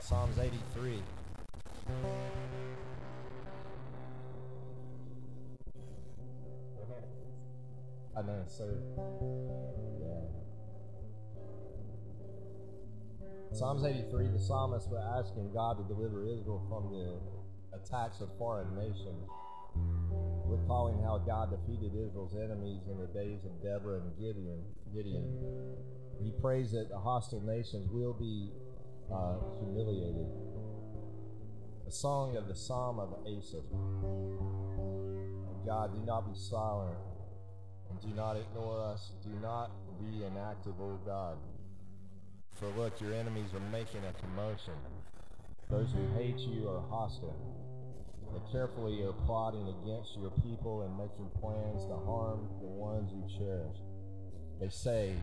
Psalms 83. I know, so yeah. Psalms 83, the psalmist was asking God to deliver Israel from the attacks of foreign nations, recalling how God defeated Israel's enemies in the days of Deborah and Gideon. Gideon. He prays that the hostile nations will be uh, humiliated. A song of the Psalm of Asaph. God, do not be silent and do not ignore us. Do not be inactive, O God. For look, your enemies are making a commotion. Those who hate you are hostile. They carefully are plotting against your people and making plans to harm the ones you cherish. They say,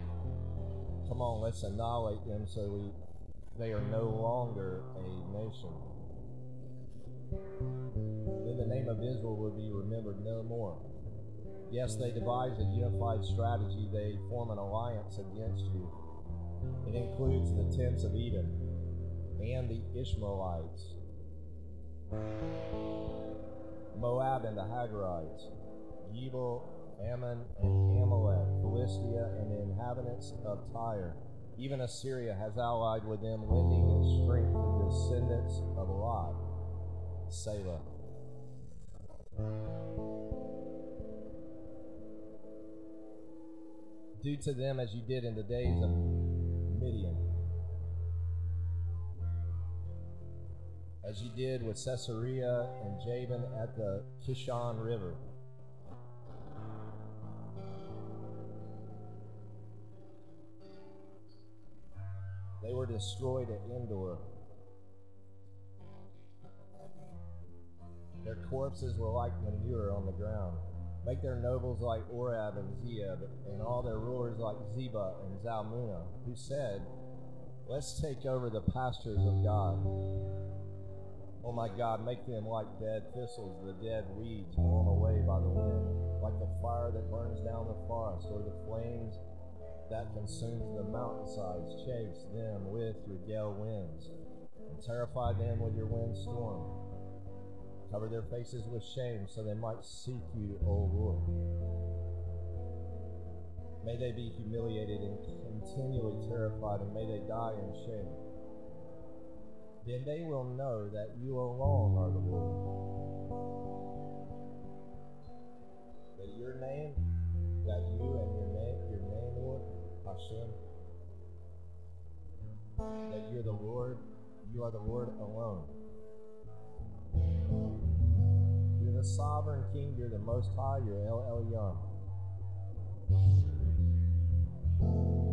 Come on, let's annihilate them so we, they are no longer a nation. Then the name of Israel will be remembered no more. Yes, they devise a unified strategy. They form an alliance against you. It includes the tents of Edom and the Ishmaelites, Moab and the Hagarites, Gebal, Ammon, and Amalek, Philistia, and the inhabitants of Tyre. Even Assyria has allied with them, lending its strength to the descendants of Lot. Selah. Do to them as you did in the days of Midian, as you did with Sisera and Jabin at the Kishon River. They were destroyed at Endor. Their corpses were like manure on the ground. Make their nobles like Orab and Zeeb, and all their rulers like Zebah and Zalmunna, who said, Let's take over the pastures of God. Oh my God, make them like dead thistles, the dead weeds blown away by the wind, like the fire that burns down the forest, or the flames that consumes the mountainsides. Chase them with your gale winds, and terrify them with your windstorm. Cover their faces with shame so they might seek you, O Lord. May they be humiliated and continually terrified, and may they die in shame. Then they will know that you alone are the Lord. That your name, that you and Hashem, that you're the Lord, you are the Lord alone. You're the sovereign king, you're the most high, you're El Elyon.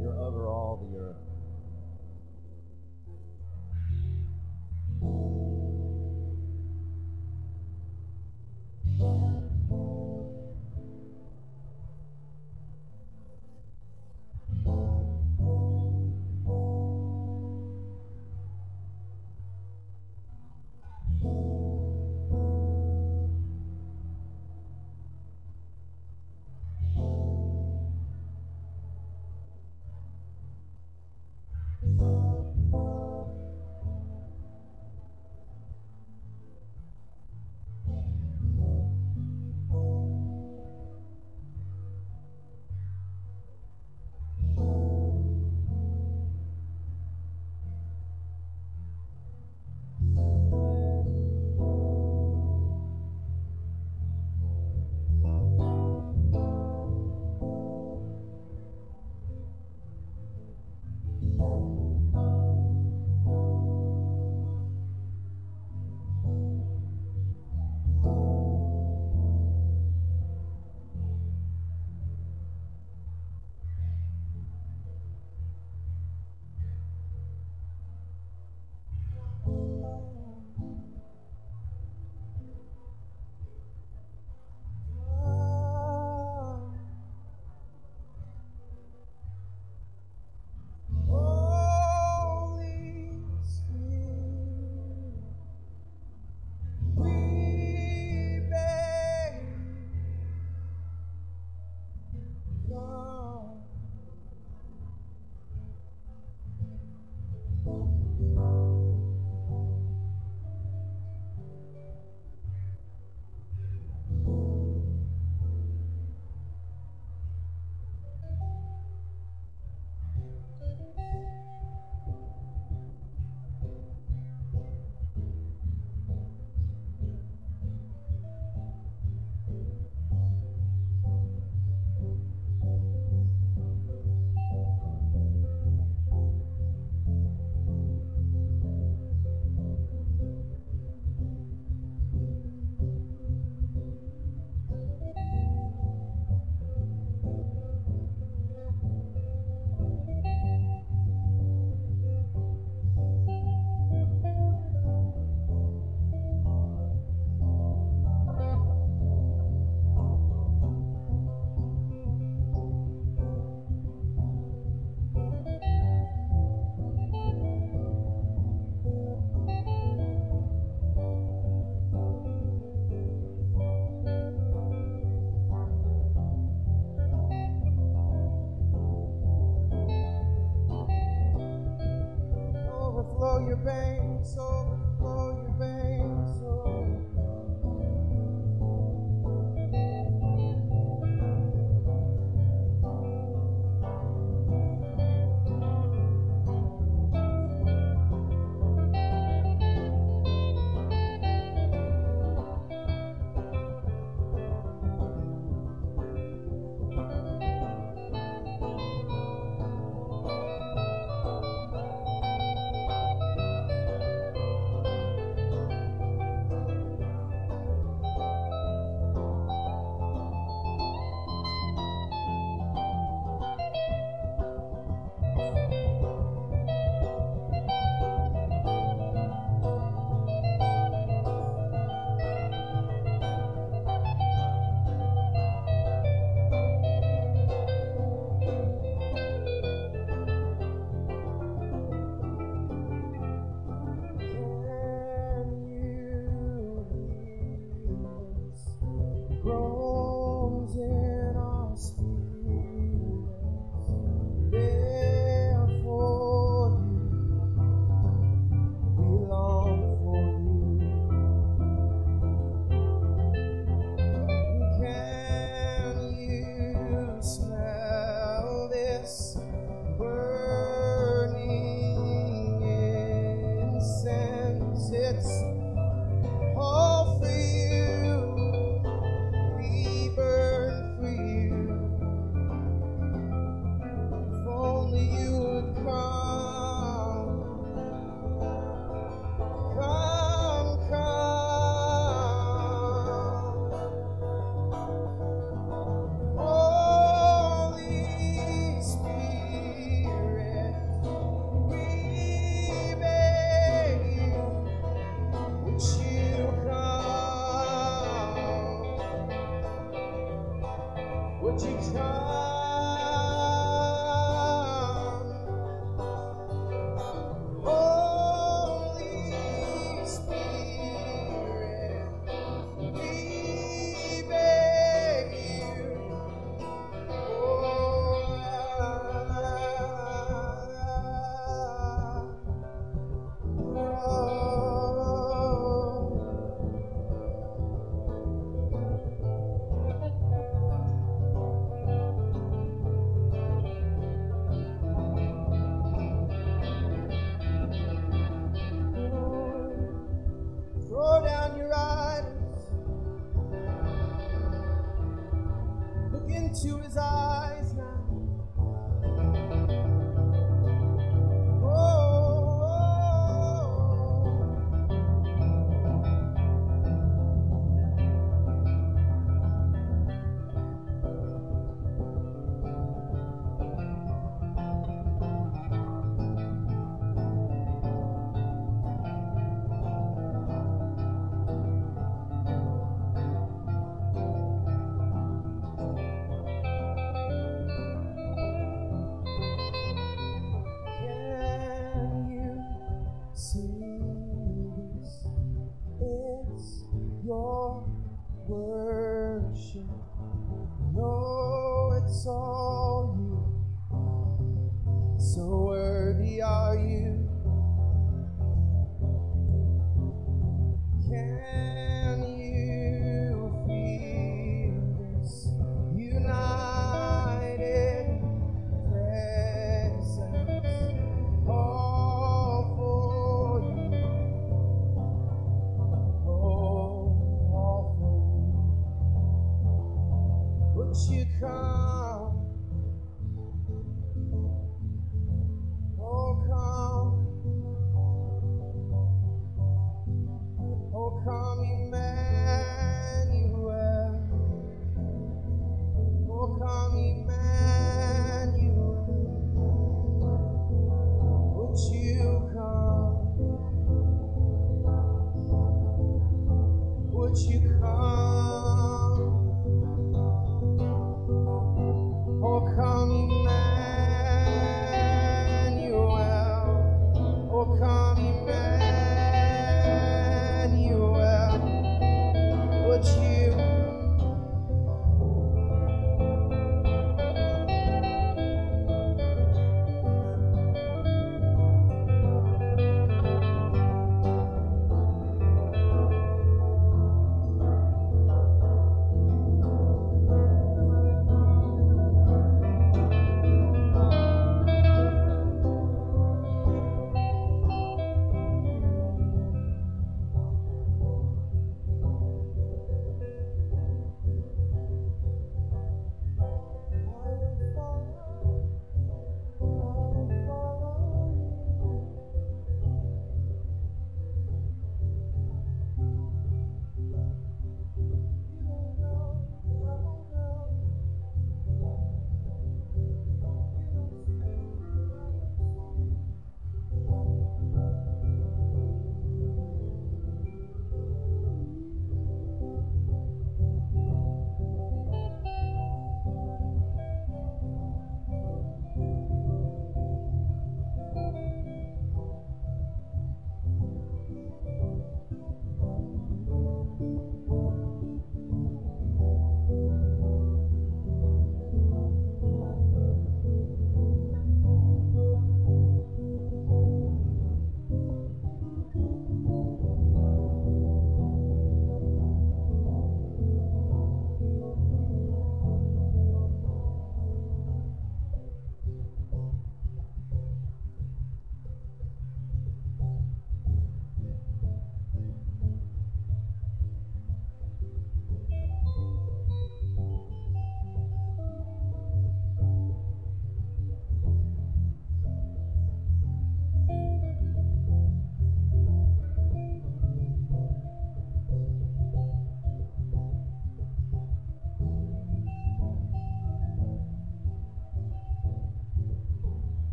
You're over all the earth. Banks,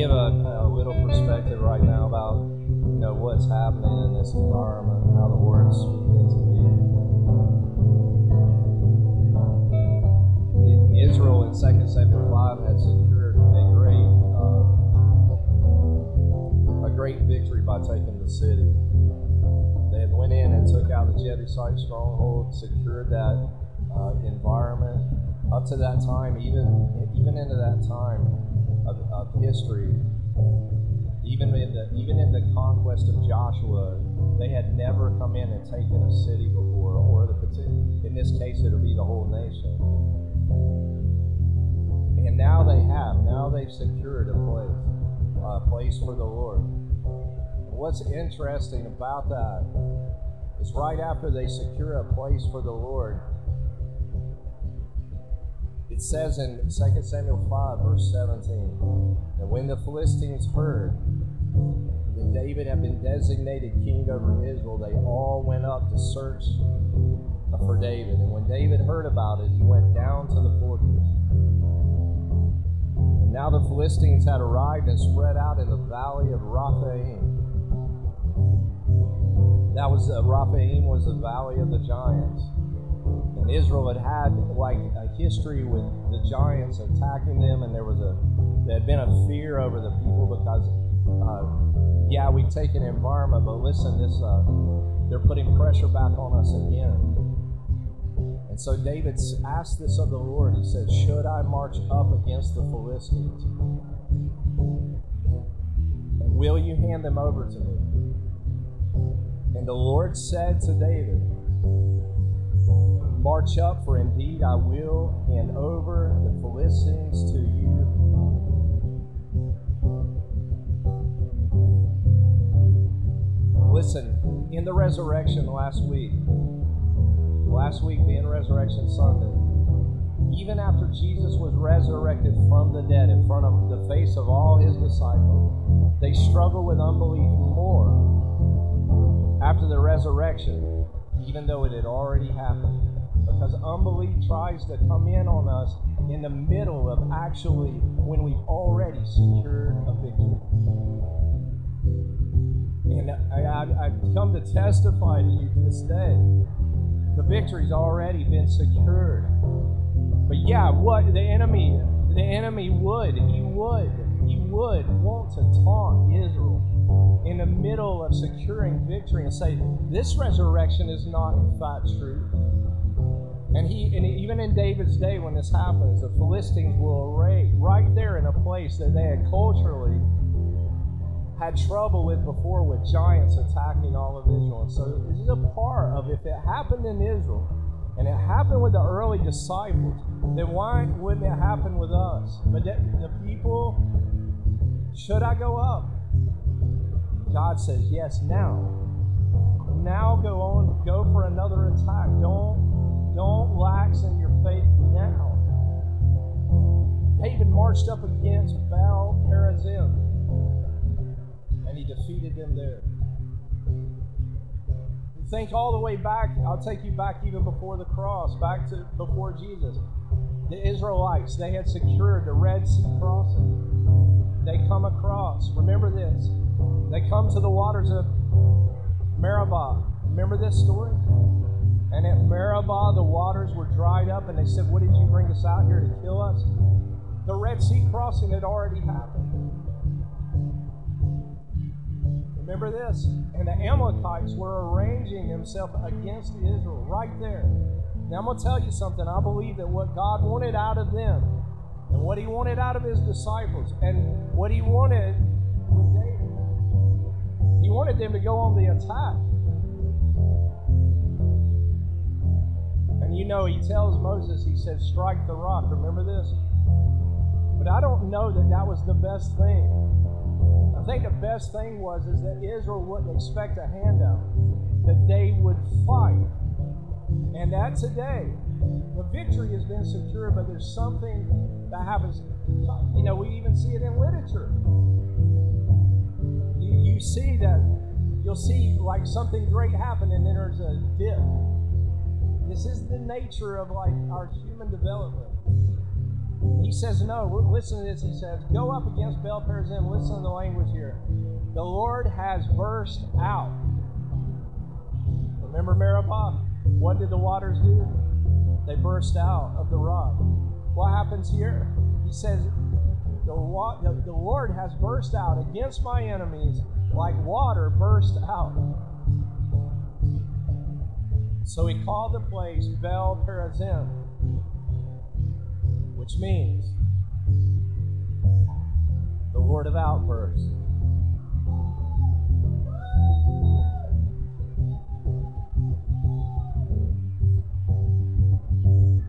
give a, a little perspective right now about you know what's happening in this environment, how the word's speaking to. In Israel in 2 Samuel 5 had secured a great uh, a great victory by taking the city. They had went in and took out the Jebusite stronghold, secured that uh, environment. Up to that time, even even into that time of, of history, even in the even in the conquest of Joshua, they had never come in and taken a city before, or the in this case, it'll be the whole nation. And now they have. Now they've secured a place, a place for the Lord. What's interesting about that is right after they secure a place for the Lord, it says in 2 Samuel 5, verse 17, that when the Philistines heard that David had been designated king over Israel, they all went up to search for David. And when David heard about it, he went down to the fortress. And now the Philistines had arrived and spread out in the valley of Raphaim. That was uh, Raphaim was the valley of the giants. Israel had had like a history with the giants attacking them, and there was a there had been a fear over the people because, uh, yeah, we've taken environment, but listen, this uh, they're putting pressure back on us again. And so David asked this of the Lord. He said, "Should I march up against the Philistines? Will you hand them over to me?" And the Lord said to David, March up, for indeed I will hand over the Philistines to you. Listen, in the resurrection last week, last week being Resurrection Sunday, even after Jesus was resurrected from the dead in front of the face of all his disciples, they struggle with unbelief more after the resurrection, even though it had already happened because unbelief tries to come in on us in the middle of actually when we've already secured a victory. And I, have come to testify to you this day. The victory's already been secured. But yeah, what the enemy, the enemy would, he would, he would want to taunt Israel in the middle of securing victory and say, this resurrection is not in fact true. And he, and even in David's day, when this happens, the Philistines will array right there in a place that they had culturally had trouble with before, with giants attacking all of Israel. So this is a part of if it happened in Israel and it happened with the early disciples, then why wouldn't it happen with us? But the, the people, should I go up? God says, yes, now. Now go on, go for another attack. Don't don't lax in your faith now. David marched up against Baal Perazim, and he defeated them there. Think all the way back. I'll take you back even before the cross, back to before Jesus. The Israelites, they had secured the Red Sea crossing. They come across. Remember this. They come to the waters of Meribah. Remember this story? And at Meribah, the waters were dried up, and they said, What did you bring us out here to kill us? The Red Sea crossing had already happened. Remember this? And the Amalekites were arranging themselves against Israel right there. Now, I'm going to tell you something. I believe that what God wanted out of them, and what He wanted out of His disciples, and what He wanted with David, He wanted them to go on the attack. And you know, he tells Moses, he said, strike the rock. Remember this? But I don't know that that was the best thing. I think the best thing was is that Israel wouldn't expect a handout, that they would fight. And that today, the victory has been secured, but there's something that happens. You know, we even see it in literature. You, you see that, you'll see like something great happen, and then there's a dip this is the nature of like our human development. He says, No, listen to this. He says, Go up against Baal Perazim. Listen to the language here. The Lord has burst out. Remember Meribah? What did the waters do? They burst out of the rock. What happens here? He says, the, wa- the, the Lord has burst out against my enemies like water burst out. So he called the place Bel Perazim, which means the Lord of outbursts.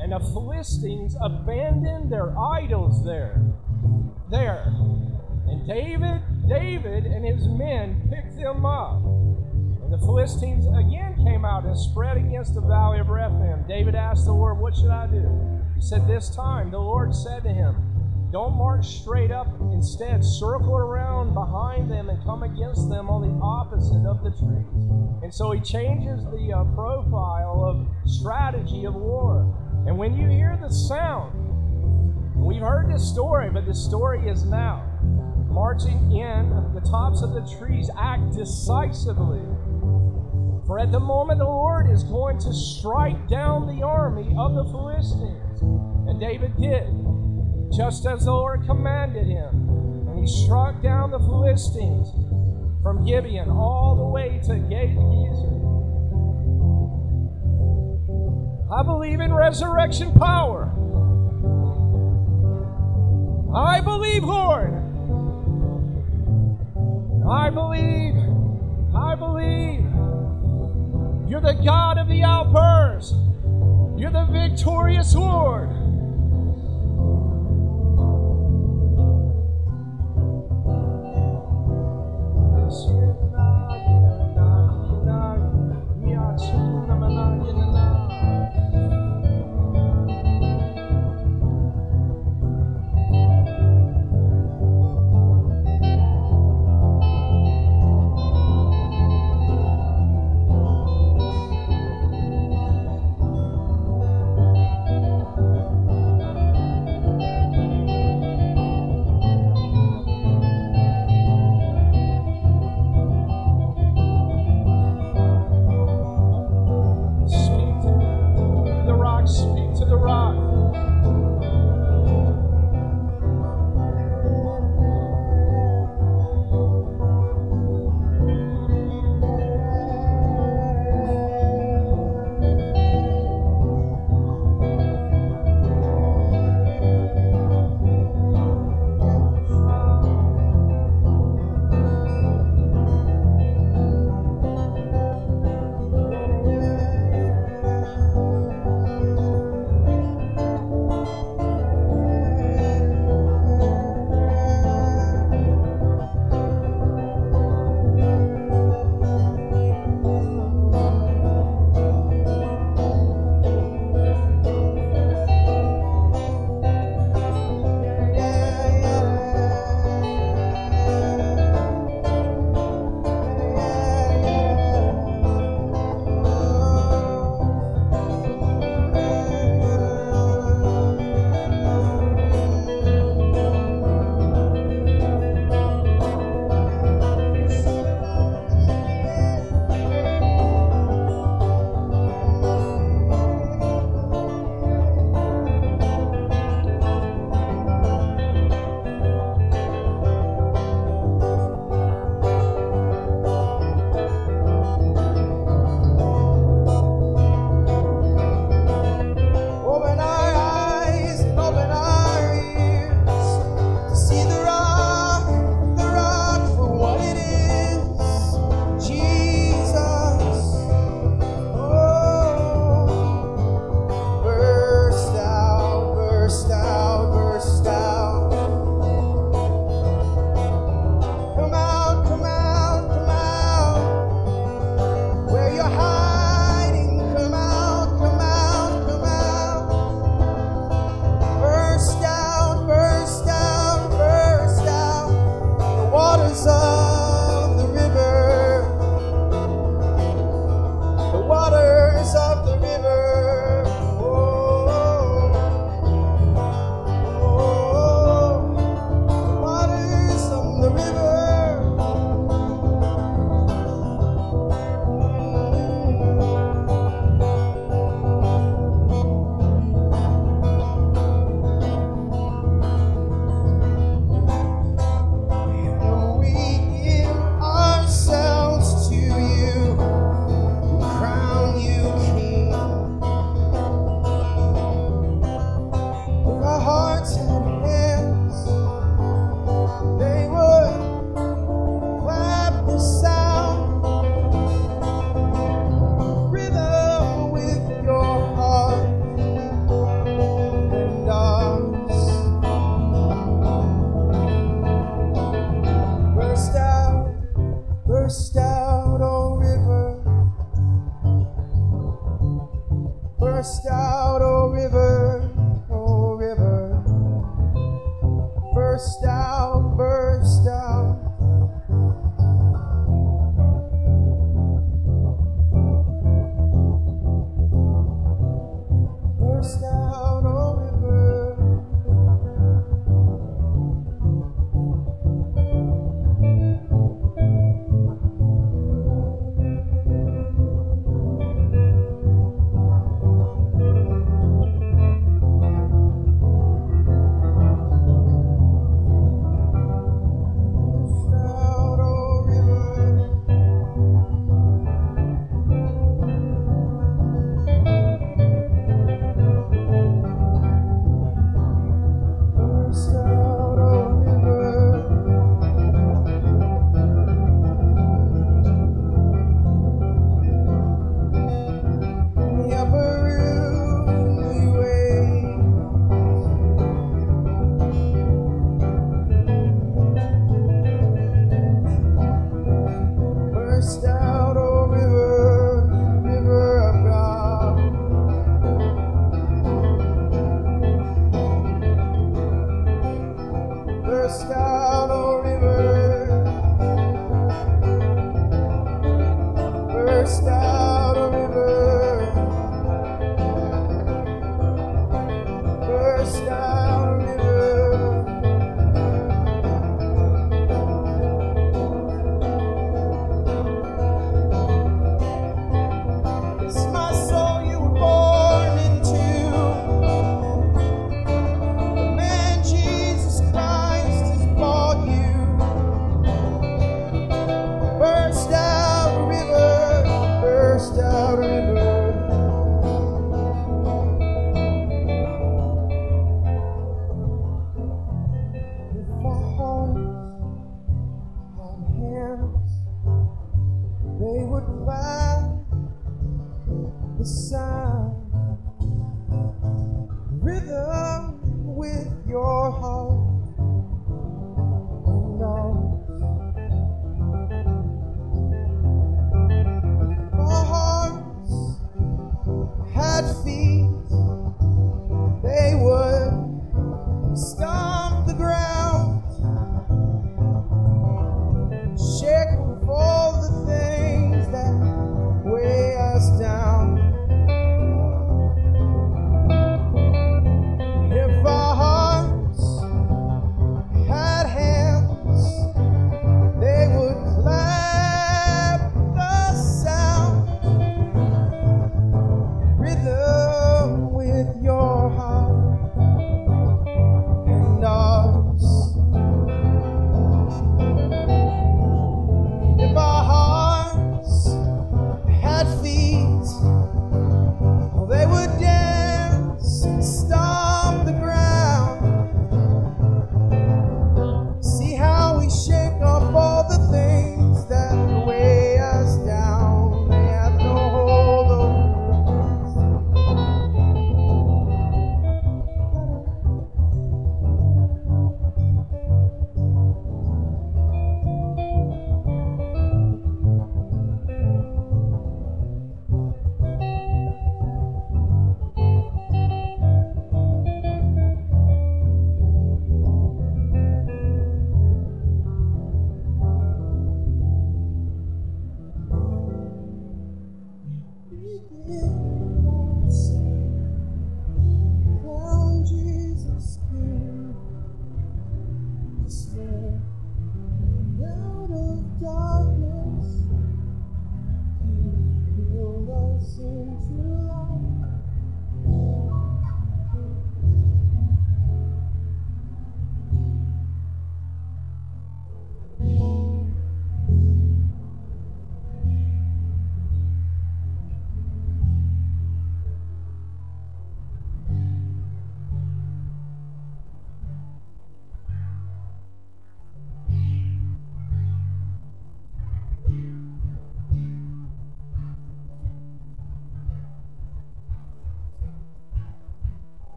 And the Philistines abandoned their idols there. There. And David, David and his men picked them up. The Philistines again came out and spread against the valley of Rephaim. David asked the Lord, What should I do? He said, This time the Lord said to him, Don't march straight up. Instead, circle around behind them and come against them on the opposite of the trees. And so he changes the uh, profile of strategy of war. And when you hear the sound, we've heard this story, but the story is now. Marching in the tops of the trees, act decisively. For at the moment the Lord is going to strike down the army of the Philistines. And David did, just as the Lord commanded him. And he struck down the Philistines from Gibeon all the way to Gezer. I believe in resurrection power. I believe, Lord. I believe. I believe. You're the God of the outburst. You're the victorious Lord. Yes. Christmas.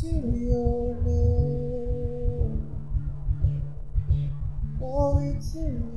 To your name. Glory to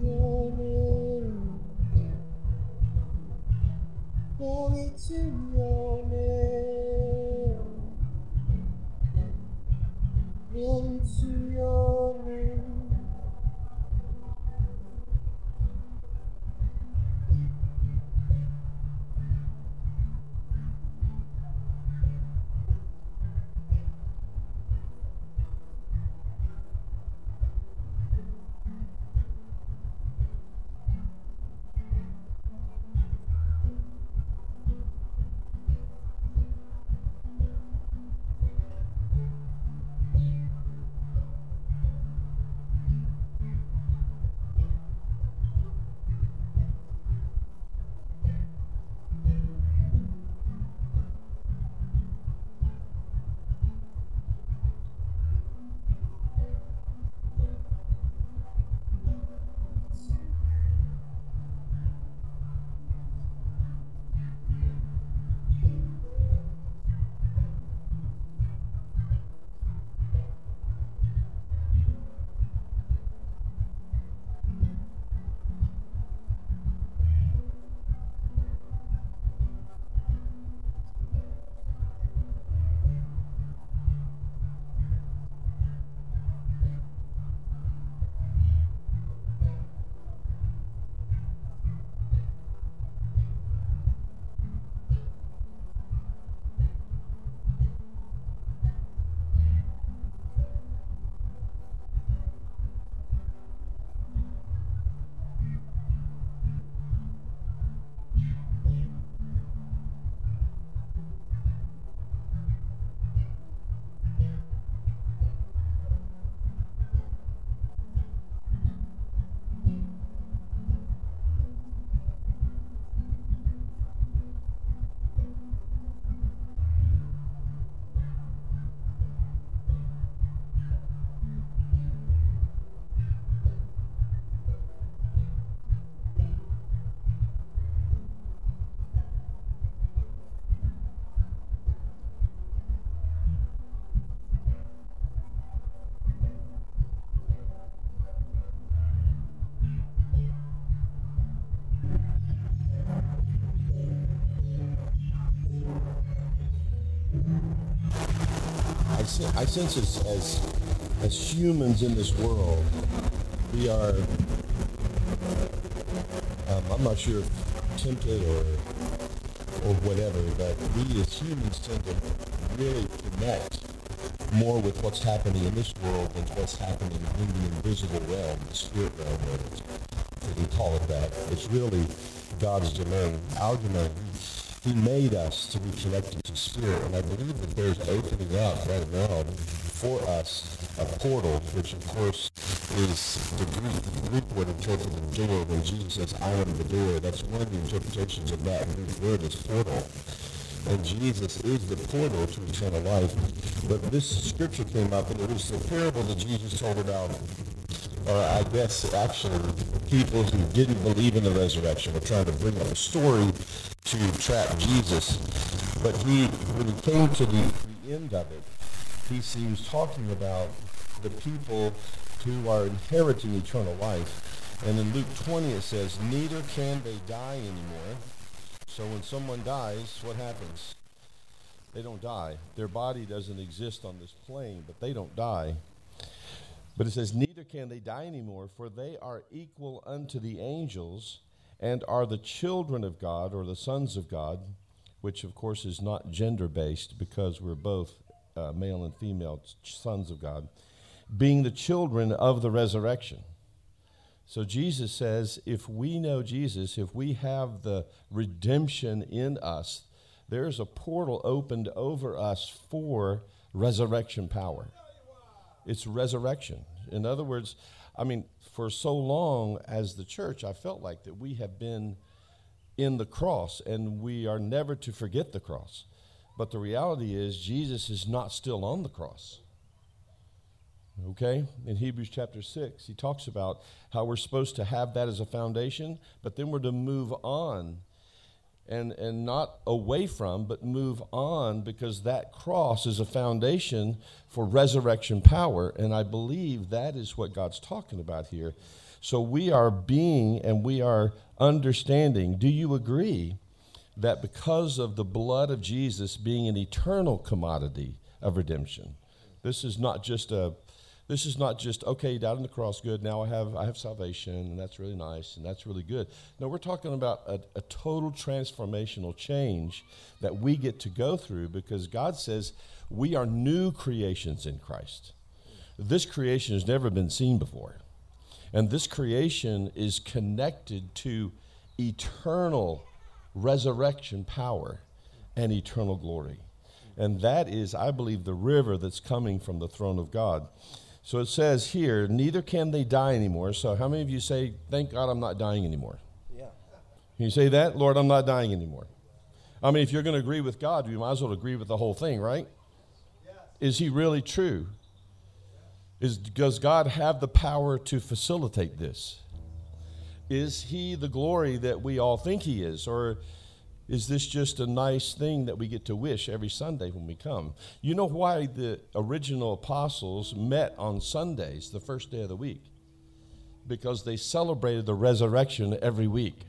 I, sen- I sense as, as as humans in this world, we are. Um, I'm not sure if tempted or or whatever, but we as humans tend to really connect more with what's happening in this world than what's happening in the invisible realm, the spirit realm, we can call it that. It's really God's domain, our domain. He made us to be connected to spirit, and I believe that there's opening up right now for us a portal, which of course is the Greek, Greek word interpreted in door. When Jesus says, "I am the door," that's one of the interpretations of that Greek word is portal. And Jesus is the portal to eternal life. But this scripture came up, and it was the parable that Jesus told about or I guess actually people who didn't believe in the resurrection were trying to bring up a story to trap Jesus. But he, when he came to the, the end of it, he seems talking about the people who are inheriting eternal life. And in Luke 20 it says, neither can they die anymore. So when someone dies, what happens? They don't die. Their body doesn't exist on this plane, but they don't die. But it says, Neither can they die anymore, for they are equal unto the angels and are the children of God or the sons of God, which of course is not gender based because we're both uh, male and female sons of God, being the children of the resurrection. So Jesus says, if we know Jesus, if we have the redemption in us, there's a portal opened over us for resurrection power. It's resurrection. In other words, I mean, for so long as the church, I felt like that we have been in the cross and we are never to forget the cross. But the reality is, Jesus is not still on the cross. Okay? In Hebrews chapter 6, he talks about how we're supposed to have that as a foundation, but then we're to move on and, and not away from, but move on because that cross is a foundation for resurrection power. And I believe that is what God's talking about here. So we are being and we are understanding. Do you agree that because of the blood of Jesus being an eternal commodity of redemption, this is not just a this is not just okay down on the cross good now i have i have salvation and that's really nice and that's really good. No we're talking about a, a, total transformational change that we get to go through because god says we are new creations in christ. This creation has never been seen before. And this creation is connected to eternal resurrection power and eternal glory. And that is i believe the river that's coming from the throne of god so it says here, neither can they die anymore. So how many of you say, thank God I'm not dying anymore? Yeah. Can you say that? Lord, I'm not dying anymore. I mean, if you're going to agree with God, you might as well agree with the whole thing, right? Yes. Is he really true? Is, does God have the power to facilitate this? Is he the glory that we all think he is? Or is this just a nice thing that we get to wish every Sunday when we come? You know why the original apostles met on Sundays, the first day of the week? Because they celebrated the resurrection every week.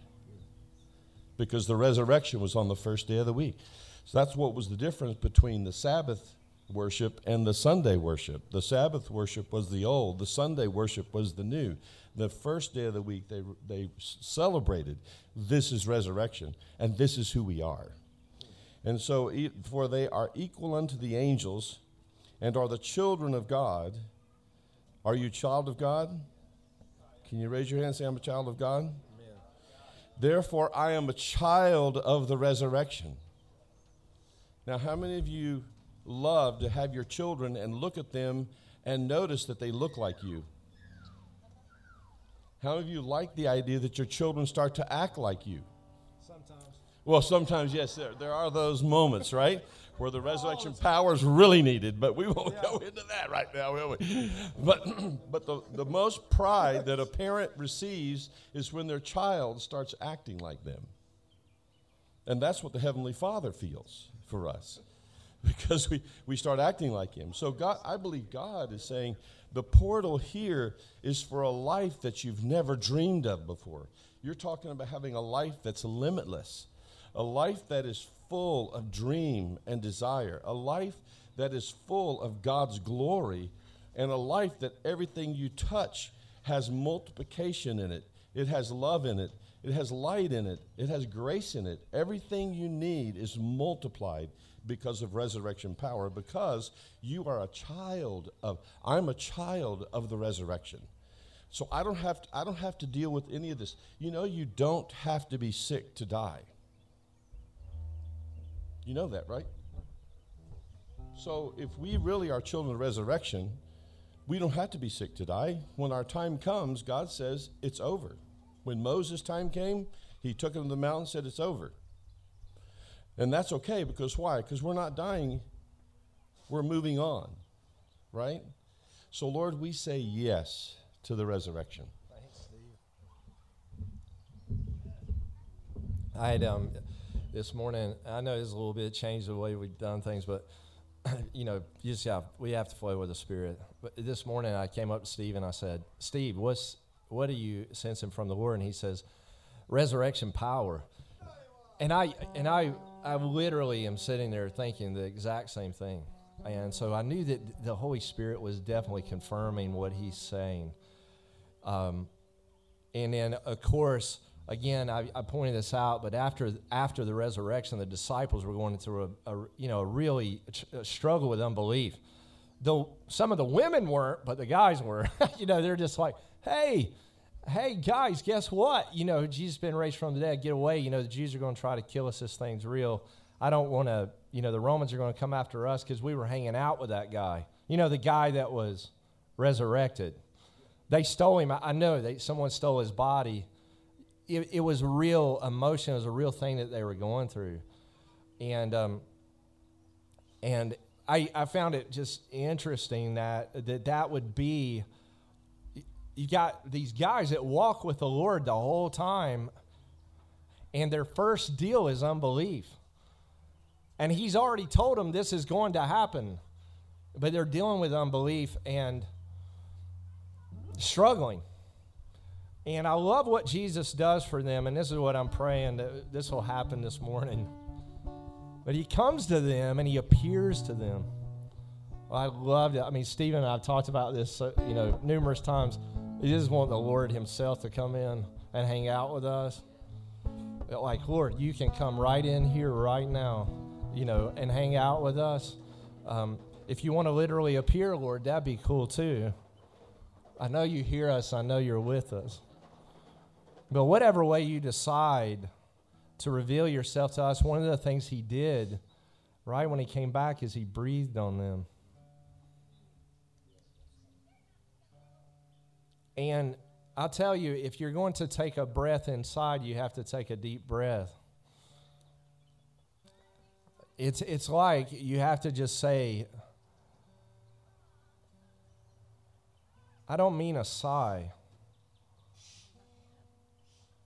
Because the resurrection was on the first day of the week. So that's what was the difference between the Sabbath worship and the Sunday worship. The Sabbath worship was the old, the Sunday worship was the new the first day of the week, they, they celebrated this is resurrection, and this is who we are. And so, for they are equal unto the angels and are the children of God. Are you child of God? Can you raise your hand and say, I'm a child of God? Amen. Therefore, I am a child of the resurrection. Now, how many of you love to have your children and look at them and notice that they look like you? How many of you like the idea that your children start to act like you? Sometimes. Well, sometimes, yes, there, there are those moments, right? Where the resurrection power is really needed, but we won't yeah. go into that right now, will we? But, but the, the most pride that a parent receives is when their child starts acting like them. And that's what the Heavenly Father feels for us because we, we start acting like Him. So, God, I believe God is saying, the portal here is for a life that you've never dreamed of before. You're talking about having a life that's limitless, a life that is full of dream and desire, a life that is full of God's glory, and a life that everything you touch has multiplication in it. It has love in it. It has light in it. It has grace in it. Everything you need is multiplied because of resurrection power because you are a child of I'm a child of the resurrection. So I don't have to, I don't have to deal with any of this. You know you don't have to be sick to die. You know that, right? So if we really are children of resurrection, we don't have to be sick to die. When our time comes, God says it's over. When Moses' time came, he took him to the mountain and said it's over. And that's okay because why? Because we're not dying, we're moving on, right? So, Lord, we say yes to the resurrection. I had um, this morning, I know it's a little bit changed the way we've done things, but you know, you just have, we have to flow with the Spirit. But this morning I came up to Steve and I said, Steve, what's, what are you sensing from the Lord? And he says, resurrection power. And I, and I, I literally am sitting there thinking the exact same thing. And so I knew that the Holy Spirit was definitely confirming what he's saying. Um, and then, of course, again, I, I, pointed this out, but after after the resurrection, the disciples were going through a, a you know a really a struggle with unbelief. Though some of the women weren't, but the guys were. you know, they're just like, "Hey, hey guys, guess what? You know, Jesus been raised from the dead. Get away. You know, the Jews are going to try to kill us. This thing's real. I don't want to, you know, the Romans are going to come after us because we were hanging out with that guy. You know, the guy that was resurrected. They stole him. I know they, someone stole his body. It, it was real emotion. It was a real thing that they were going through. And, um, and I, I found it just interesting that, that that would be you got these guys that walk with the Lord the whole time, And their first deal is unbelief. And he's already told them this is going to happen. But they're dealing with unbelief and struggling. And I love what Jesus does for them. And this is what I'm praying that this will happen this morning. But he comes to them and he appears to them. I love it. I mean, Stephen and I have talked about this, uh, you know, numerous times. He just want the Lord Himself to come in and hang out with us. Like, Lord, you can come right in here right now, you know, and hang out with us. Um, if you want to literally appear, Lord, that'd be cool too. I know you hear us. I know you're with us. But whatever way you decide to reveal yourself to us, one of the things He did right when He came back is He breathed on them. And I'll tell you, if you're going to take a breath inside, you have to take a deep breath. It's, it's like you have to just say, I don't mean a sigh.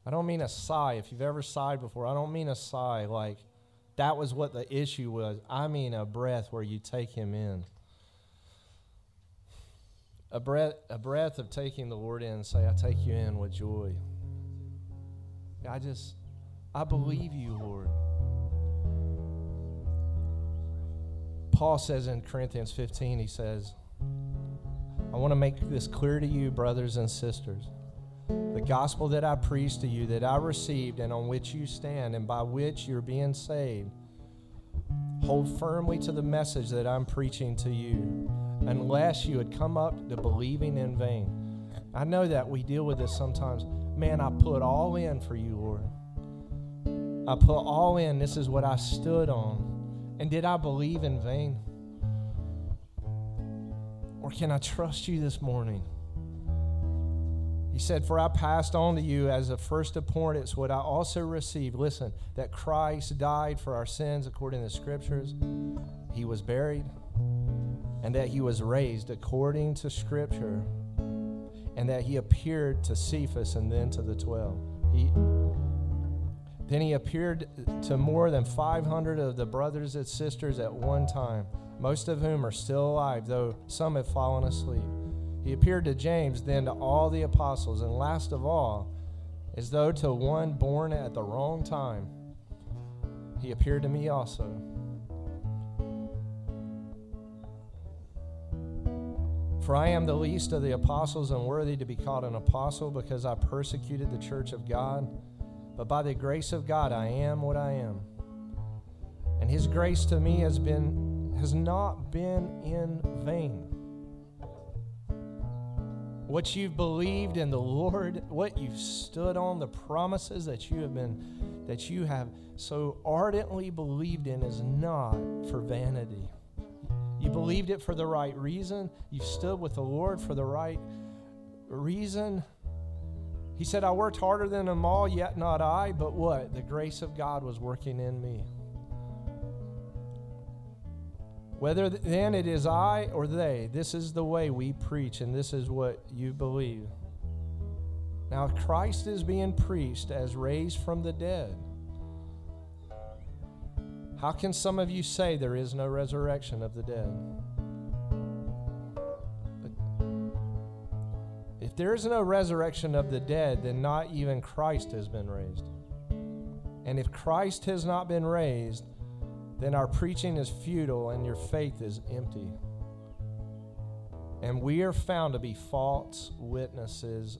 I don't mean a sigh. If you've ever sighed before, I don't mean a sigh like that was what the issue was. I mean a breath where you take him in a breath, a breath of taking the Lord in say, I take you in with joy. I just, I believe you, Lord. Paul says in Corinthians 15, he says, I want to make this clear to you, brothers and sisters. The gospel that I preached to you, that I received, and on which you stand, and by which you're being saved, hold firmly to the message that I'm preaching to you unless you had come up to believing in vain. I know that we deal with this sometimes. Man, I put all in for you, Lord. I put all in. This is what I stood on. And did I believe in vain? Or can I trust you this morning? He said, For I passed on to you as a first importance what I also received. Listen, that Christ died for our sins according to the scriptures. He was buried and that he was raised according to Scripture, and that he appeared to Cephas and then to the twelve. He, then he appeared to more than 500 of the brothers and sisters at one time, most of whom are still alive, though some have fallen asleep. He appeared to James, then to all the apostles, and last of all, as though to one born at the wrong time, he appeared to me also. For I am the least of the apostles and worthy to be called an apostle because I persecuted the church of God. But by the grace of God, I am what I am. And his grace to me has been has not been in vain. What you've believed in the Lord, what you've stood on, the promises that you have been that you have so ardently believed in is not for vanity. You mm. believed it for the right reason. You stood with the Lord for the right reason. He said, I worked harder than them all, yet not I, but what? The grace of God was working in me. Whether then it is I or they, this is the way we preach, and this is what you believe. Now, Christ is being preached as raised from the dead. How can some of you say there is no resurrection of the dead? If there is no resurrection of the dead, then not even Christ has been raised. And if Christ has not been raised, then our preaching is futile and your faith is empty. And we are found to be false witnesses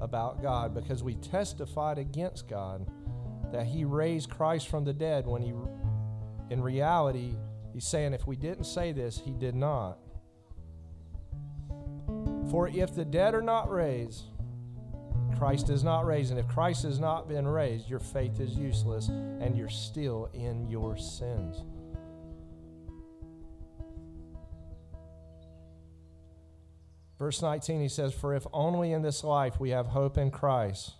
about God because we testified against God that he raised Christ from the dead when he, in reality, he's saying if we didn't say this, he did not. For if the dead are not raised, Christ is not raised. And if Christ has not been raised, your faith is useless and you're still in your sins. Verse 19, he says, For if only in this life we have hope in Christ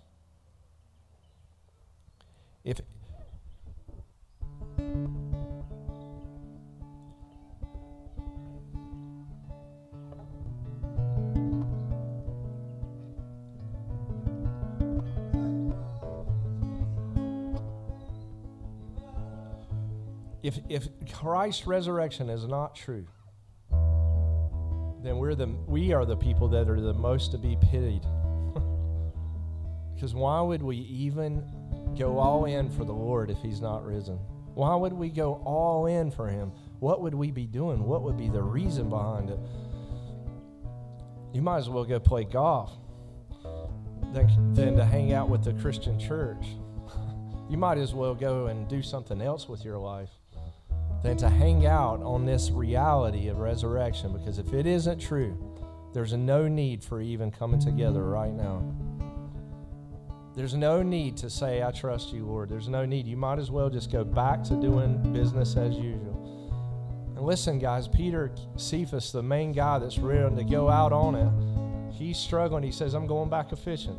if if, if Christ's resurrection is not true, then we're the, we are the people that are the most to be pitied. because why would we even go all in for the Lord if He's not risen? Why would we go all in for Him? What would we be doing? What would be the reason behind it? You might as well go play golf than, than to hang out with the Christian church. You might as well go and do something else with your life than to hang out on this reality of resurrection because if it isn't true, there's no need for even coming together right now. There's no need to say, I trust you, Lord. There's no need. You might as well just go back to doing business as usual. And listen, guys, Peter Cephas, the main guy that's ready to go out on it, he's struggling. He says, I'm going back a fishing.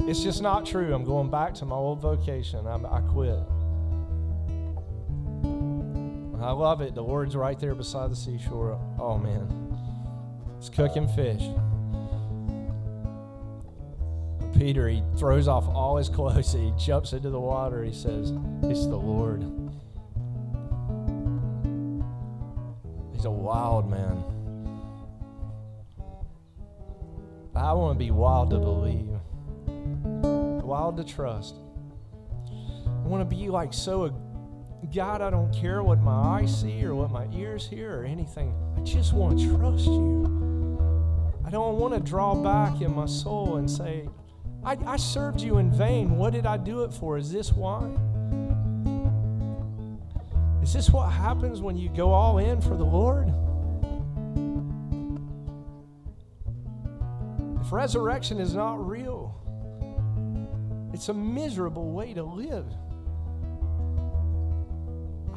It's just not true. I'm going back to my old vocation. I'm, I quit. I love it. The Lord's right there beside the seashore. Oh, man. It's cooking fish. Peter, he throws off all his clothes. He jumps into the water. He says, It's the Lord. He's a wild man. I want to be wild to believe, wild to trust. I want to be like so God, I don't care what my eyes see or what my ears hear or anything. I just want to trust you. I don't want to draw back in my soul and say, I, I served you in vain. What did I do it for? Is this why? Is this what happens when you go all in for the Lord? If resurrection is not real, it's a miserable way to live.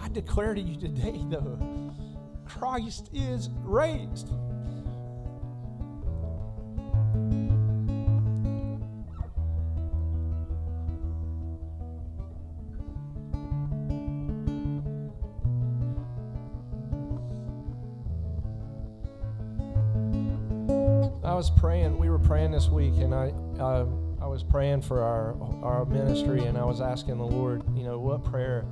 I declare to you today, though, Christ is raised. Was praying. We were praying this week, and I uh, I was praying for our our ministry, and I was asking the Lord, you know, what prayer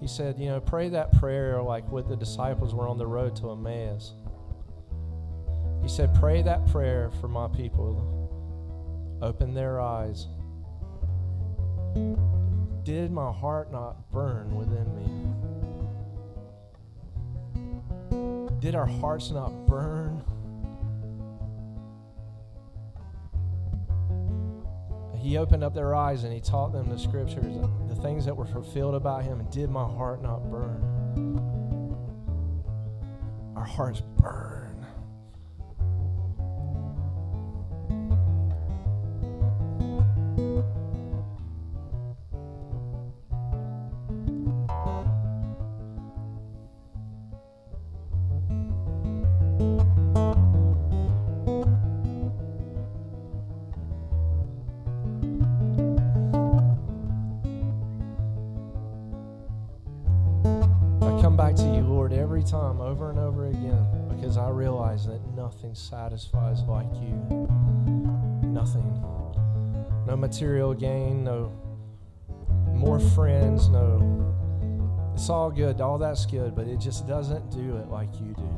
he said, you know, pray that prayer like what the disciples were on the road to Emmaus. He said, pray that prayer for my people. Open their eyes. Did my heart not burn within me? Did our hearts not burn? He opened up their eyes and he taught them the scriptures the things that were fulfilled about him, and did my heart not burn? Our hearts burn. Nothing satisfies like you. Nothing. No material gain, no more friends, no. It's all good, all that's good, but it just doesn't do it like you do.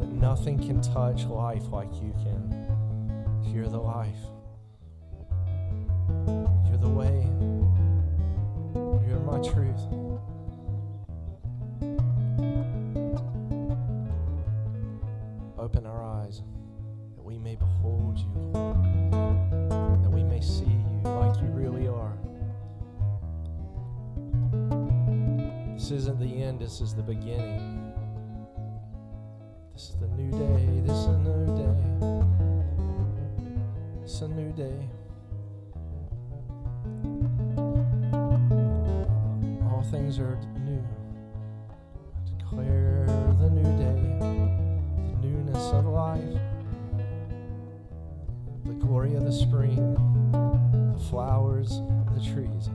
That nothing can touch life like you can. You're the life. You're the way. You're my truth. This isn't the end, this is the beginning. This is the new day, this is a new day. It's a new day. All things are new. Declare the new day, life, the glory of the spring, the flowers, the trees.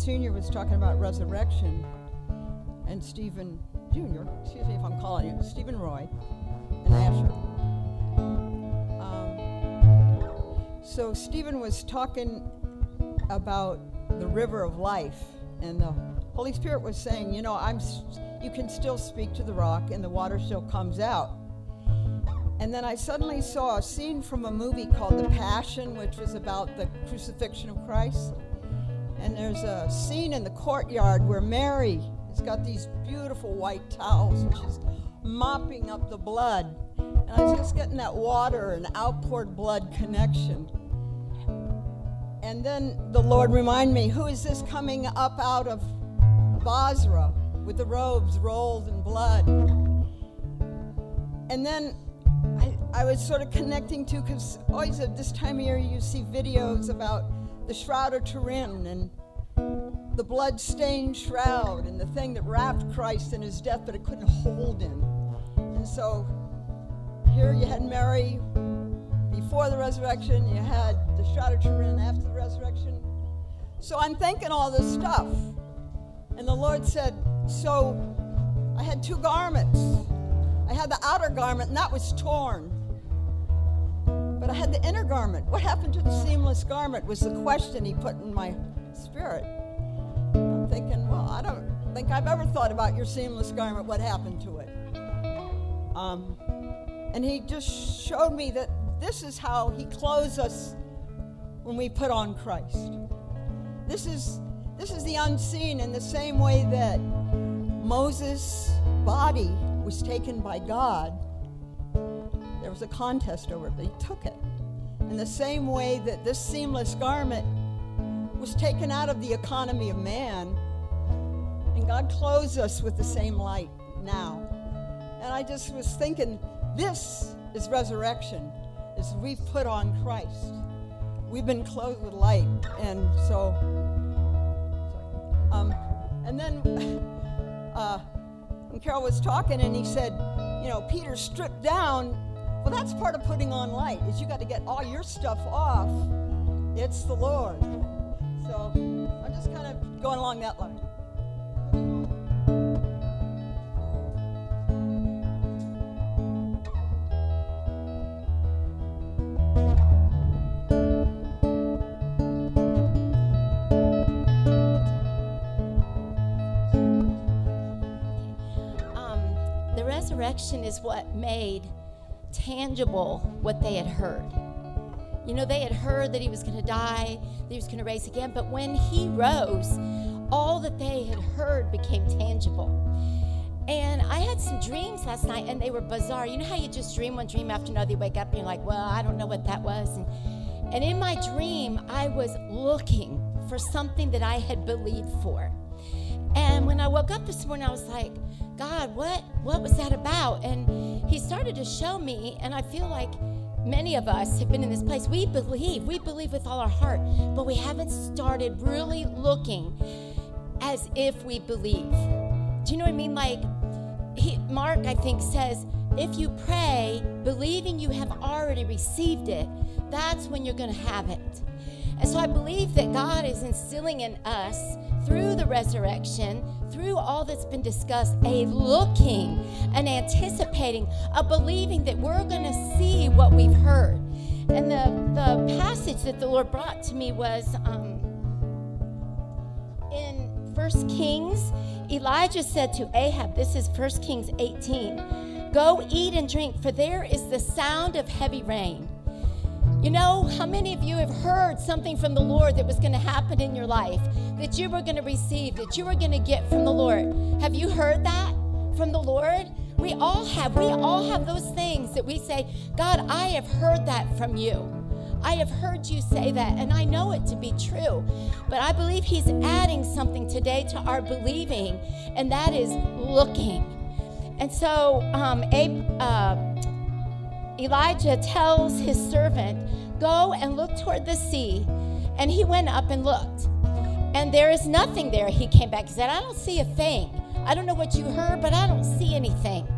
Sr. was talking about resurrection, and Stephen Jr., excuse me if I'm calling you, Stephen Roy and Asher. Um, so Stephen was talking about the river of life, and the Holy Spirit was saying, you know, I'm, you can still speak to the rock, and the water still comes out. And then I suddenly saw a scene from a movie called The Passion, which was about the crucifixion of Christ. And there's a scene in the courtyard where Mary has got these beautiful white towels and she's mopping up the blood. And I was just getting that water and outpoured blood connection. And then the Lord reminded me, who is this coming up out of Bozrah with the robes rolled in blood? And then I, I was sort of connecting to, because always at this time of year you see videos about the Shroud of Turin and the blood-stained shroud and the thing that wrapped Christ in his death, but it couldn't hold him. And so here you had Mary before the resurrection, you had the Shroud of Turin after the resurrection. So I'm thinking all this stuff. And the Lord said, So I had two garments. I had the outer garment, and that was torn. But I had the inner garment. What happened to the seamless garment was the question he put in my spirit. I'm thinking, well, I don't think I've ever thought about your seamless garment. What happened to it? Um, and he just showed me that this is how he clothes us when we put on Christ. This is this is the unseen in the same way that Moses' body was taken by God. There was a contest over it, but he took it. In the same way that this seamless garment was taken out of the economy of man, and God clothes us with the same light now. And I just was thinking, this is resurrection, is we've put on Christ. We've been clothed with light, and so. Um, and then uh, when Carol was talking, and he said, you know, Peter stripped down. Well, that's part of putting on light. Is you got to get all your stuff off. It's the Lord. So I'm just kind of going along that line. um, the resurrection is what made tangible what they had heard. You know, they had heard that he was going to die, that he was going to rise again, but when he rose, all that they had heard became tangible. And I had some dreams last night, and they were bizarre. You know how you just dream one dream after another, you wake up and you're like, well, I don't know what that was. And, and in my dream, I was looking for something that I had believed for. And when I woke up this morning, I was like, God, what what was that about? And he started to show me, and I feel like many of us have been in this place. We believe, we believe with all our heart, but we haven't started really looking as if we believe. Do you know what I mean? Like he, Mark, I think, says, if you pray believing you have already received it, that's when you're going to have it. And so I believe that God is instilling in us through the resurrection, through all that's been discussed, a looking, an anticipating, a believing that we're going to see what we've heard. And the, the passage that the Lord brought to me was um, in First Kings. Elijah said to Ahab, this is First Kings 18, Go eat and drink, for there is the sound of heavy rain. You know, how many of you have heard something from the Lord that was going to happen in your life, that you were going to receive, that you were going to get from the Lord? Have you heard that from the Lord? We all have. We all have those things that we say, God, I have heard that from you. I have heard you say that, and I know it to be true. But I believe He's adding something today to our believing, and that is looking. And so, um, Abe, uh, Elijah tells his servant, Go and look toward the sea. And he went up and looked. And there is nothing there. He came back. He said, I don't see a thing. I don't know what you heard, but I don't see anything.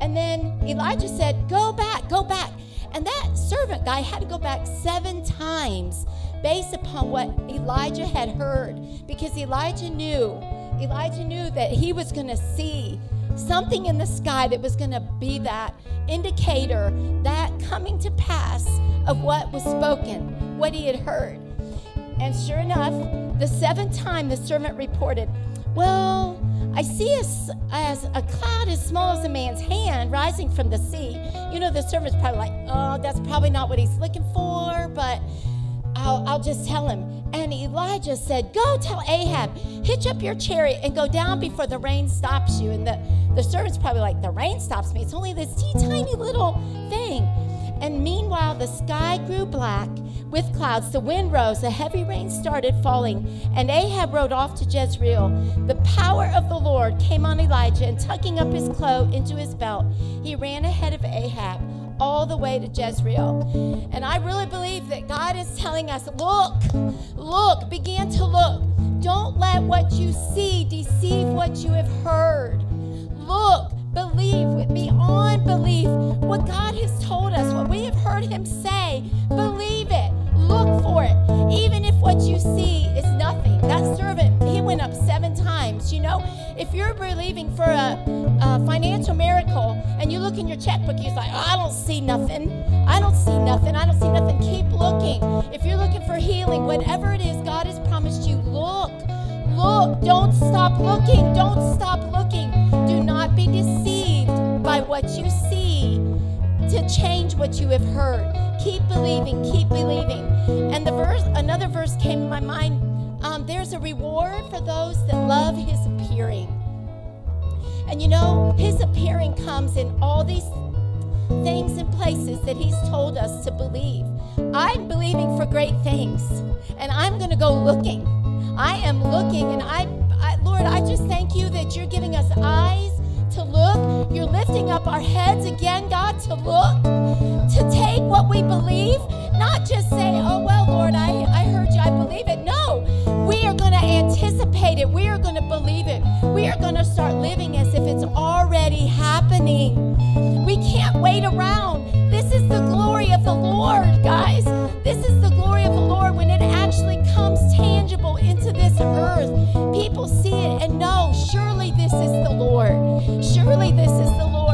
And then Elijah said, Go back, go back. And that servant guy had to go back seven times based upon what Elijah had heard because Elijah knew, Elijah knew that he was going to see something in the sky that was going to be that indicator, that coming to pass of what was spoken, what he had heard. And sure enough, the seventh time the servant reported, Well, I see as, as a cloud as small as a man's hand rising from the sea. You know, the servant's probably like, Oh, that's probably not what he's looking for, but I'll, I'll just tell him. And Elijah said, Go tell Ahab, hitch up your chariot and go down before the rain stops you. And the, the servant's probably like, The rain stops me. It's only this teeny tiny little thing. And meanwhile, the sky grew black with clouds. The wind rose. A heavy rain started falling. And Ahab rode off to Jezreel. The power of the Lord came on Elijah, and tucking up his cloak into his belt, he ran ahead of Ahab all the way to Jezreel. And I really believe that God is telling us look, look, begin to look. Don't let what you see deceive what you have heard. Look, believe beyond belief what God has told us, what we have heard Him say. Believe it. Look for it. Even if what you see is nothing. That servant, went up seven times. You know, if you're believing for a, a financial miracle and you look in your checkbook, you're like, oh, I don't see nothing. I don't see nothing. I don't see nothing. Keep looking. If you're looking for healing, whatever it is God has promised you, look. Look. Don't stop looking. Don't stop looking. Do not be deceived by what you see to change what you have heard. Keep believing, keep believing. And the verse, another verse came in my mind. Um, there's a reward for those that love His appearing. And you know, His appearing comes in all these things and places that He's told us to believe. I'm believing for great things, and I'm going to go looking. I am looking, and I, I, Lord, I just thank you that you're giving us eyes to look. You're lifting up our heads again, God, to look, to take what we believe, not just say, oh, well, Lord, I, I heard you, I believe it. Going to anticipate it. We are going to believe it. We are going to start living as if it's already happening. We can't wait around. This is the glory of the Lord, guys. This is the glory of the Lord when it actually comes tangible into this earth. People see it and know, surely this is the Lord. Surely this is the Lord.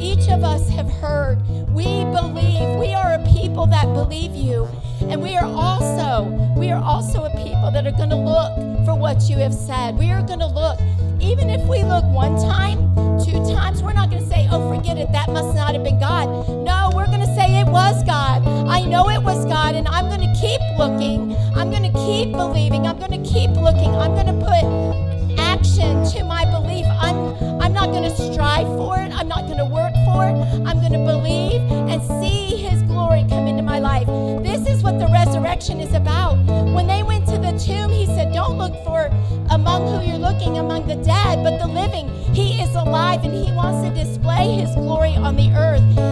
Each of us have heard. We believe. We are a people that believe you. And we are also, we are also a people that are going to look for what you have said. We are going to look. Even if we look one time, two times, we're not going to say, oh, forget it, that must not have been God. No, we're going to say it was God. I know it was God, and I'm going to keep looking. I'm going to keep believing. I'm going to keep looking. I'm going to put action to my belief. I'm, I'm not going to strive for it. I'm not going to work for it. I'm going to believe and see His glory come into my life. This is what the resurrection is about. When they went to the tomb, He said, Don't look for among who you're looking among the dead, but the living. He is alive and He wants to display His glory on the earth.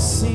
Upon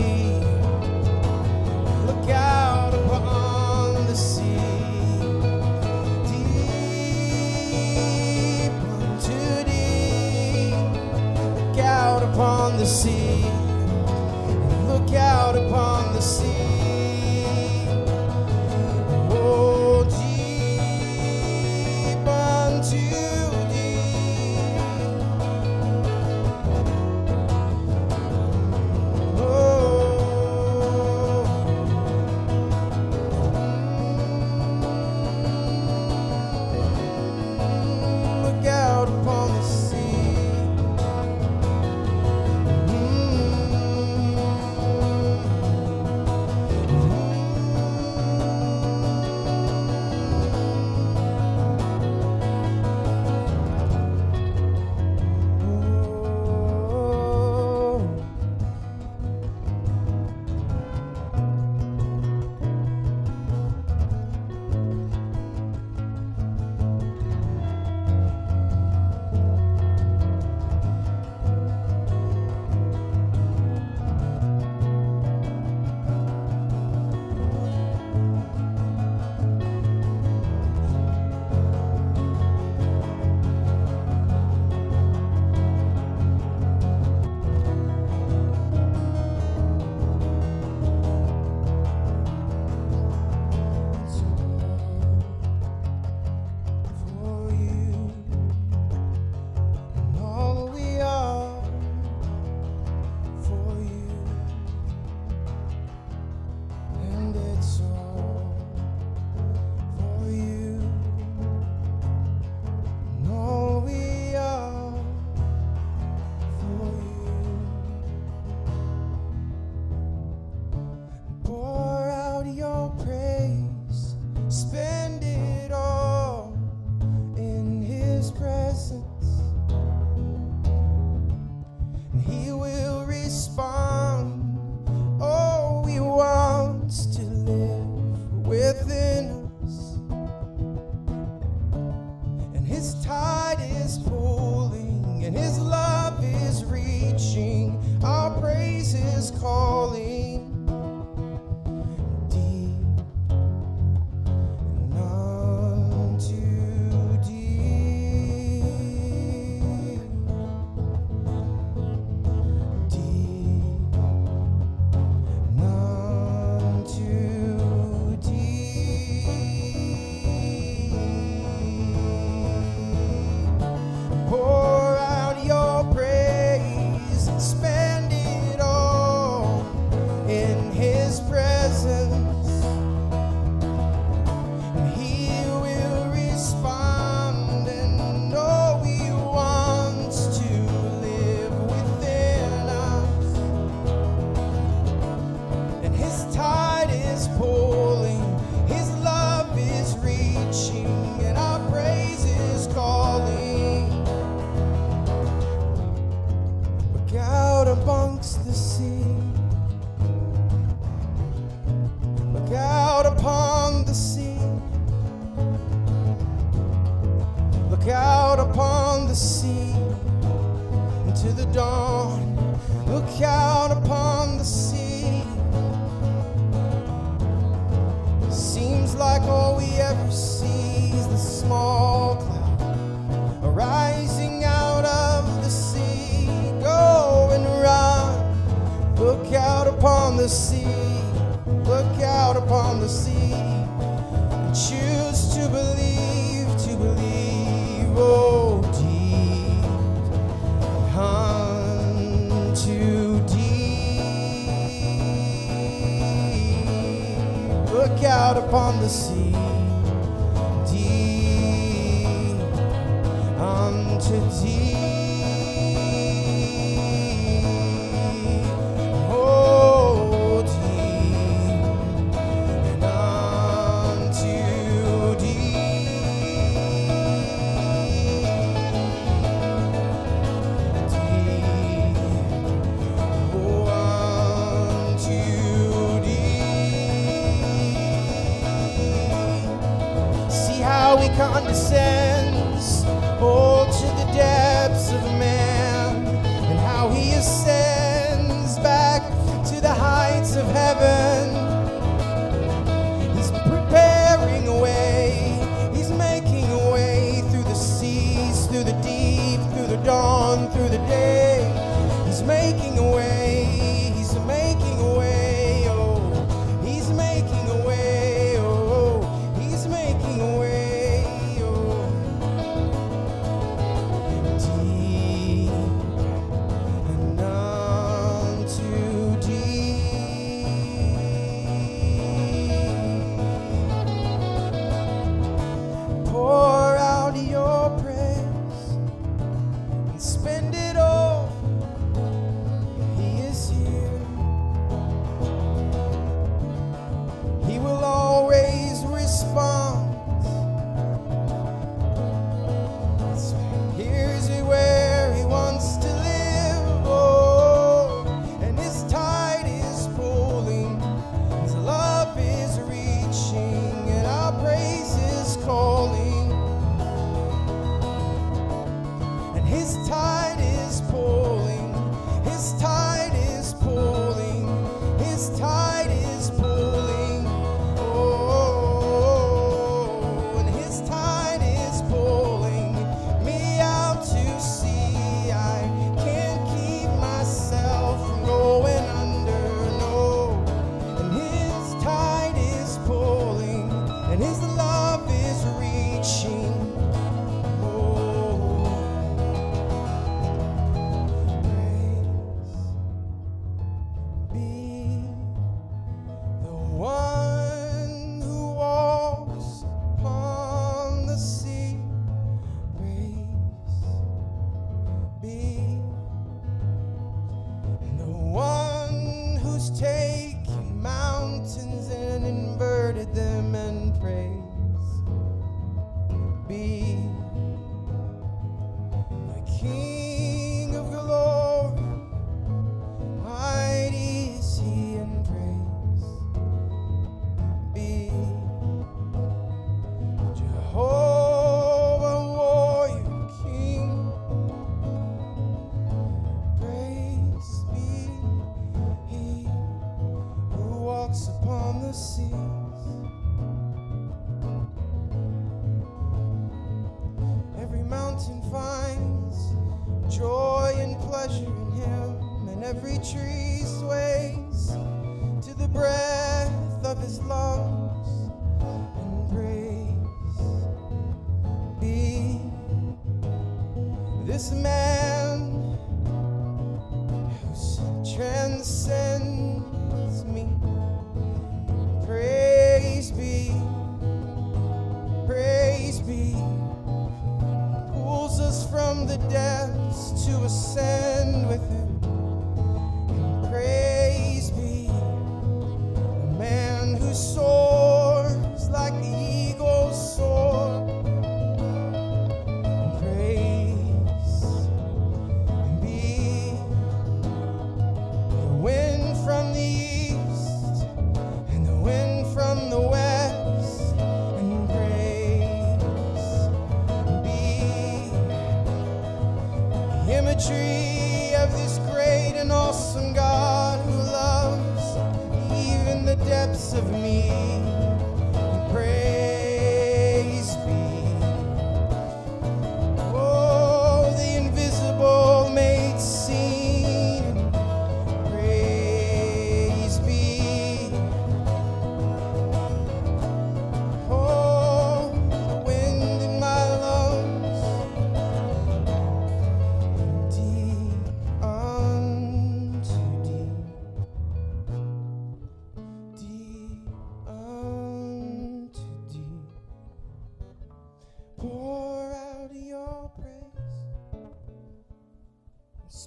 out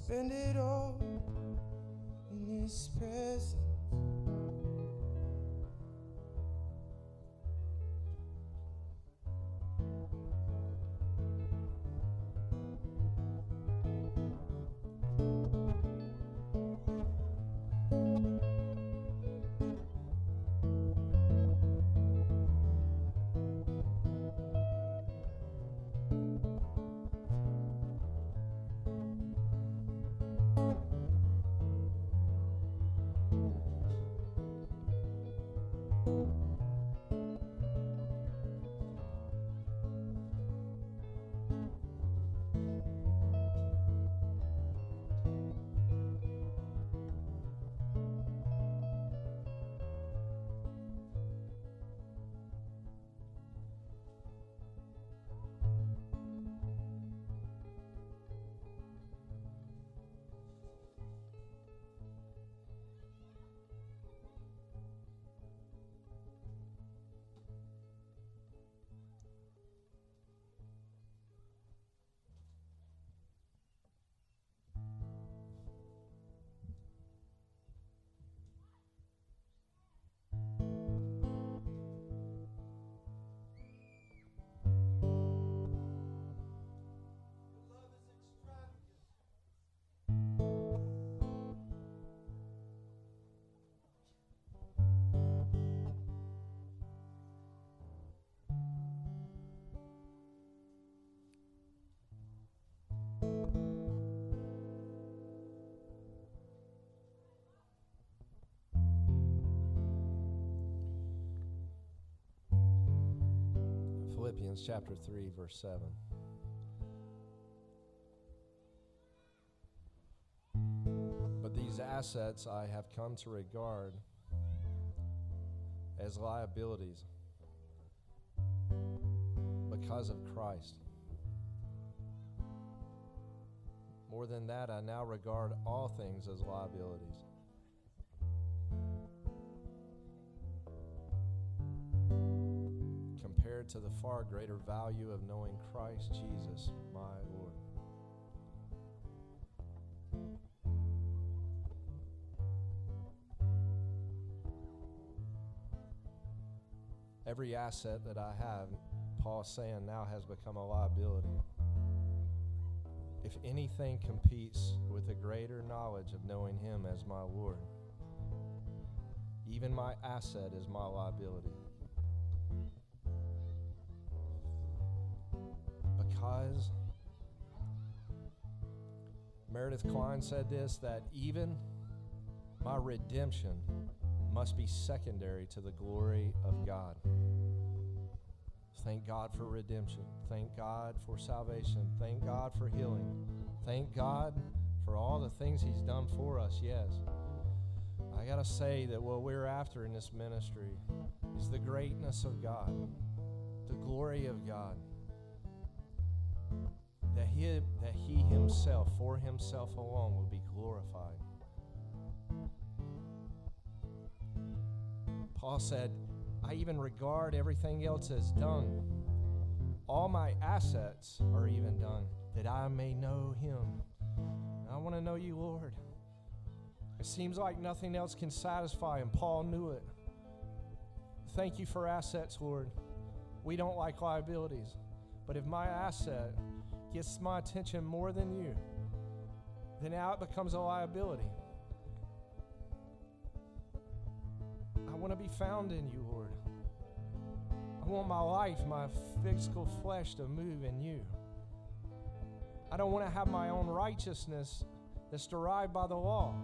spend it all. Philippians chapter 3, verse 7. But these assets I have come to regard as liabilities because of Christ. More than that, I now regard all things as liabilities. To the far greater value of knowing Christ Jesus, my Lord. Every asset that I have, Paul's saying, now has become a liability. If anything competes with a greater knowledge of knowing Him as my Lord, even my asset is my liability. Because Meredith Kline said this that even my redemption must be secondary to the glory of God. Thank God for redemption. Thank God for salvation. Thank God for healing. Thank God for all the things He's done for us, yes. I got to say that what we're after in this ministry is the greatness of God, the glory of God. That he, that he Himself, for Himself alone, will be glorified. Paul said, I even regard everything else as done. All my assets are even done, that I may know Him. I want to know you, Lord. It seems like nothing else can satisfy, and Paul knew it. Thank you for assets, Lord. We don't like liabilities. But if my asset gets my attention more than you, then now it becomes a liability. I want to be found in you, Lord. I want my life, my physical flesh to move in you. I don't want to have my own righteousness that's derived by the law.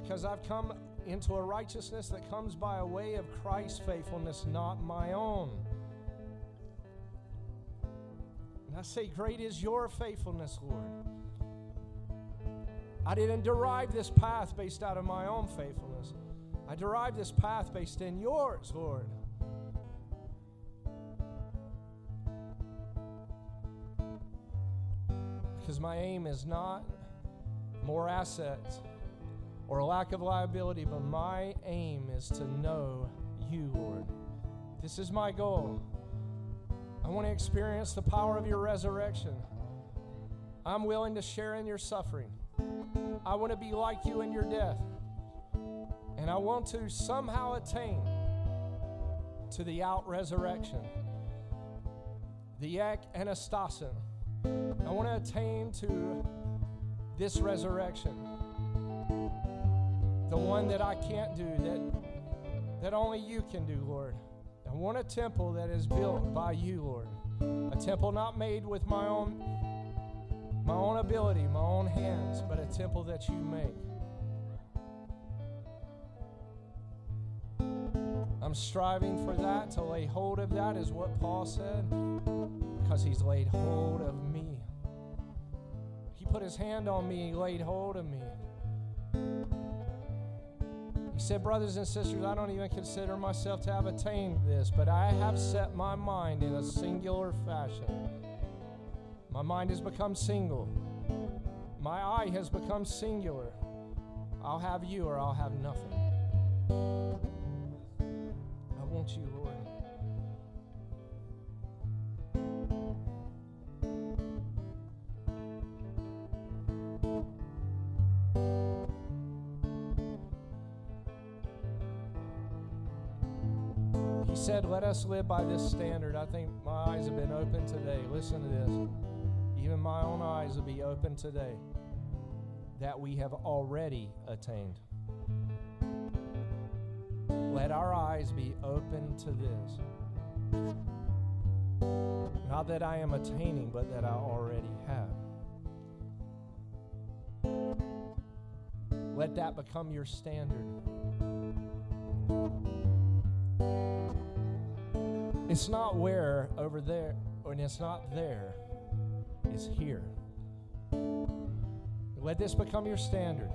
Because I've come into a righteousness that comes by a way of Christ's faithfulness, not my own. Say, Great is your faithfulness, Lord. I didn't derive this path based out of my own faithfulness. I derived this path based in yours, Lord. Because my aim is not more assets or a lack of liability, but my aim is to know you, Lord. This is my goal. I want to experience the power of your resurrection. I'm willing to share in your suffering. I want to be like you in your death. And I want to somehow attain to the out resurrection, the ek anastasin. I want to attain to this resurrection, the one that I can't do, that, that only you can do, Lord. Want a temple that is built by you, Lord. A temple not made with my own my own ability, my own hands, but a temple that you make. I'm striving for that, to lay hold of that, is what Paul said, because he's laid hold of me. He put his hand on me, he laid hold of me. He said, Brothers and sisters, I don't even consider myself to have attained this, but I have set my mind in a singular fashion my mind has become single. My eye has become singular. I'll have you or I'll have nothing. I want you, said, Let us live by this standard. I think my eyes have been opened today. Listen to this even my own eyes will be open today that we have already attained. Let our eyes be open to this. Not that I am attaining, but that I already have. Let that become your standard. It's not where over there, and it's not there, it's here. Let this become your standard.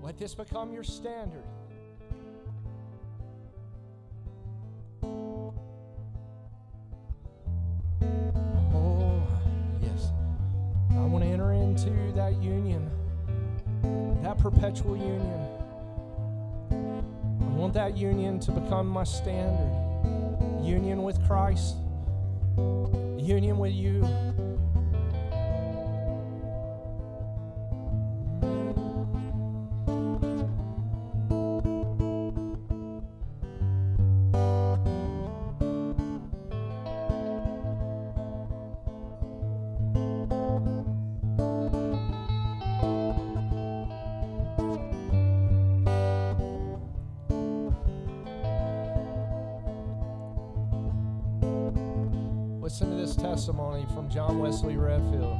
Let this become your standard. Oh, yes. I want to enter into that union, that perpetual union. Want that union to become my standard. Union with Christ, union with you. Listen to this testimony from John Wesley Redfield.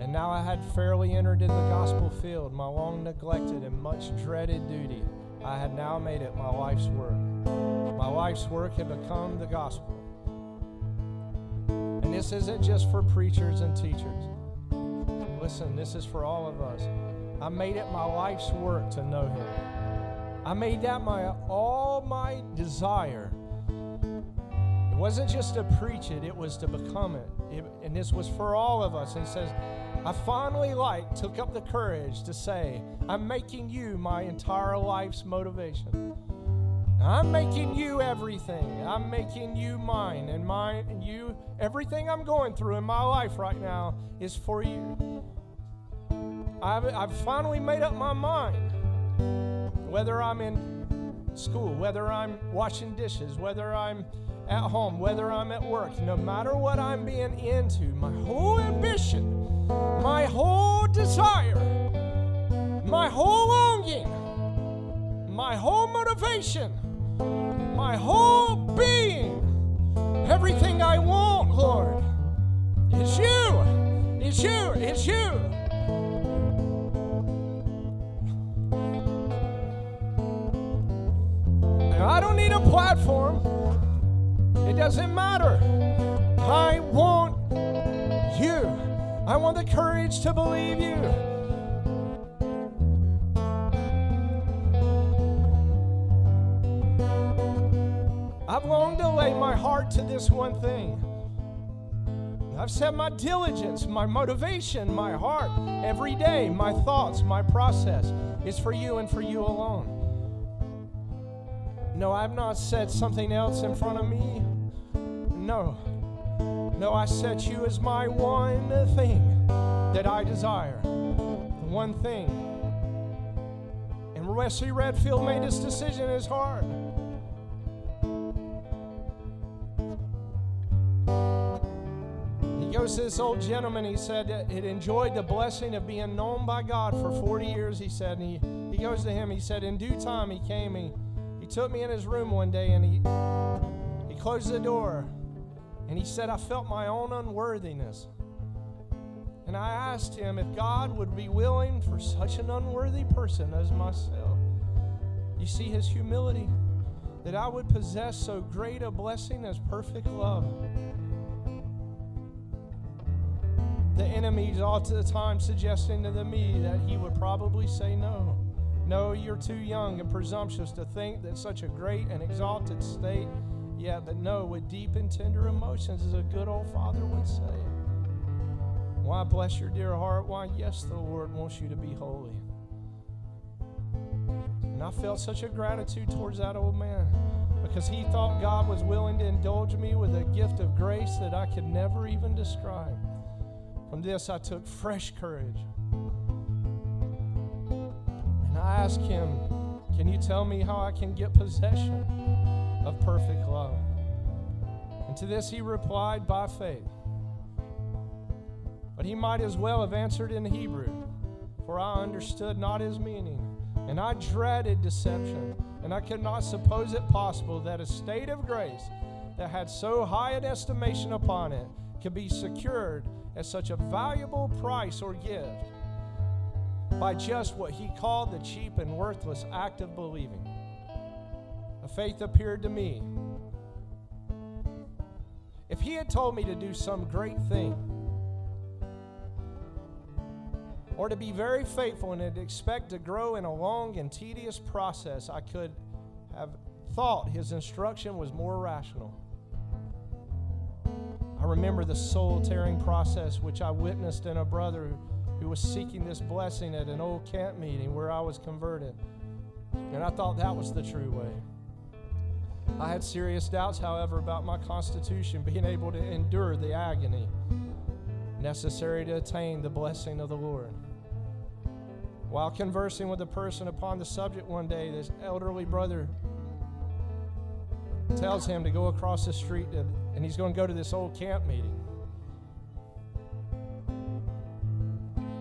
And now I had fairly entered in the gospel field, my long neglected and much dreaded duty. I had now made it my life's work. My life's work had become the gospel. And this isn't just for preachers and teachers. Listen, this is for all of us. I made it my life's work to know Him. I made that my all my desire. Wasn't just to preach it, it was to become it. It- and this was for all of us. And he says, I finally like took up the courage to say, I'm making you my entire life's motivation. I'm making you everything. I'm making you mine and mine and you everything I'm going through in my life right now is for you. I've, I've finally made up my mind. Whether I'm in school, whether I'm washing dishes, whether I'm at home, whether I'm at work, no matter what I'm being into, my whole ambition, my whole desire, my whole longing, my whole motivation, my whole being, everything I want, Lord, is you, It's you, It's you. I don't need a platform. It doesn't matter. I want you. I want the courage to believe you. I've longed to lay my heart to this one thing. I've set my diligence, my motivation, my heart every day, my thoughts, my process is for you and for you alone. No, I've not set something else in front of me. No. No, I set you as my one thing that I desire. The one thing. And Wesley Redfield made his decision in his heart. He goes to this old gentleman. He said that he'd enjoyed the blessing of being known by God for 40 years. He said, and he, he goes to him. He said, in due time, he came. He, he took me in his room one day and he, he closed the door. And he said, I felt my own unworthiness. And I asked him if God would be willing for such an unworthy person as myself. You see his humility, that I would possess so great a blessing as perfect love. The enemy's all the time suggesting to me that he would probably say no. No, you're too young and presumptuous to think that such a great and exalted state, yeah, but no, with deep and tender emotions, as a good old father would say. Why, bless your dear heart. Why, yes, the Lord wants you to be holy. And I felt such a gratitude towards that old man because he thought God was willing to indulge me with a gift of grace that I could never even describe. From this, I took fresh courage. And I asked him, Can you tell me how I can get possession of perfect love? And to this, he replied, By faith. But he might as well have answered in Hebrew, for I understood not his meaning. And I dreaded deception, and I could not suppose it possible that a state of grace that had so high an estimation upon it could be secured at such a valuable price or gift by just what he called the cheap and worthless act of believing. Faith appeared to me. If he had told me to do some great thing, or to be very faithful and expect to grow in a long and tedious process, I could have thought his instruction was more rational. I remember the soul tearing process which I witnessed in a brother who was seeking this blessing at an old camp meeting where I was converted. And I thought that was the true way. I had serious doubts, however, about my constitution being able to endure the agony necessary to attain the blessing of the Lord. While conversing with a person upon the subject one day, this elderly brother tells him to go across the street and he's going to go to this old camp meeting.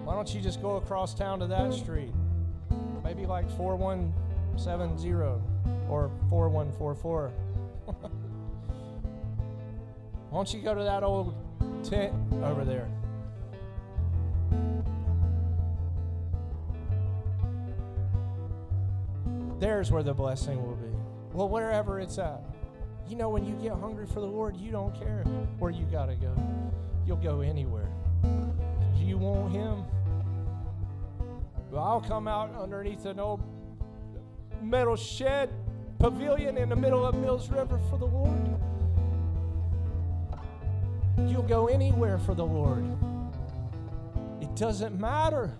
Why don't you just go across town to that street? Maybe like 4170 or 4144. Why don't you go to that old tent over there? There's where the blessing will be. Well, wherever it's at. You know, when you get hungry for the Lord, you don't care where you got to go. You'll go anywhere. You want Him. Well, I'll come out underneath an old metal shed pavilion in the middle of Mills River for the Lord. You'll go anywhere for the Lord. It doesn't matter.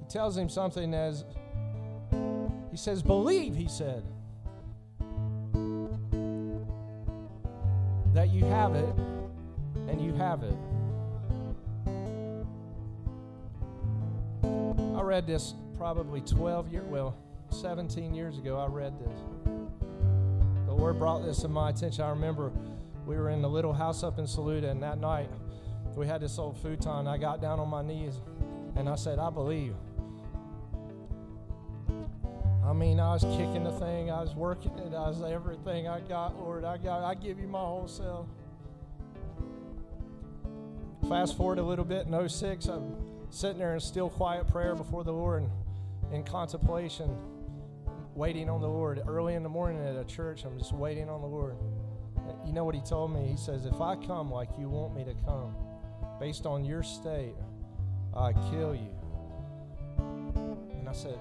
He tells him something as he says, Believe, he said, that you have it and you have it. I read this probably 12 years, well, 17 years ago. I read this. The Lord brought this to my attention. I remember we were in the little house up in Saluda, and that night we had this old futon. I got down on my knees and I said, I believe. I mean, I was kicking the thing, I was working it, I was everything I got, Lord. I got, I give you my whole self. Fast forward a little bit in 06, I'm sitting there in still quiet prayer before the Lord and in contemplation, waiting on the Lord. Early in the morning at a church, I'm just waiting on the Lord. You know what he told me? He says, If I come like you want me to come, based on your state, I kill you. And I said,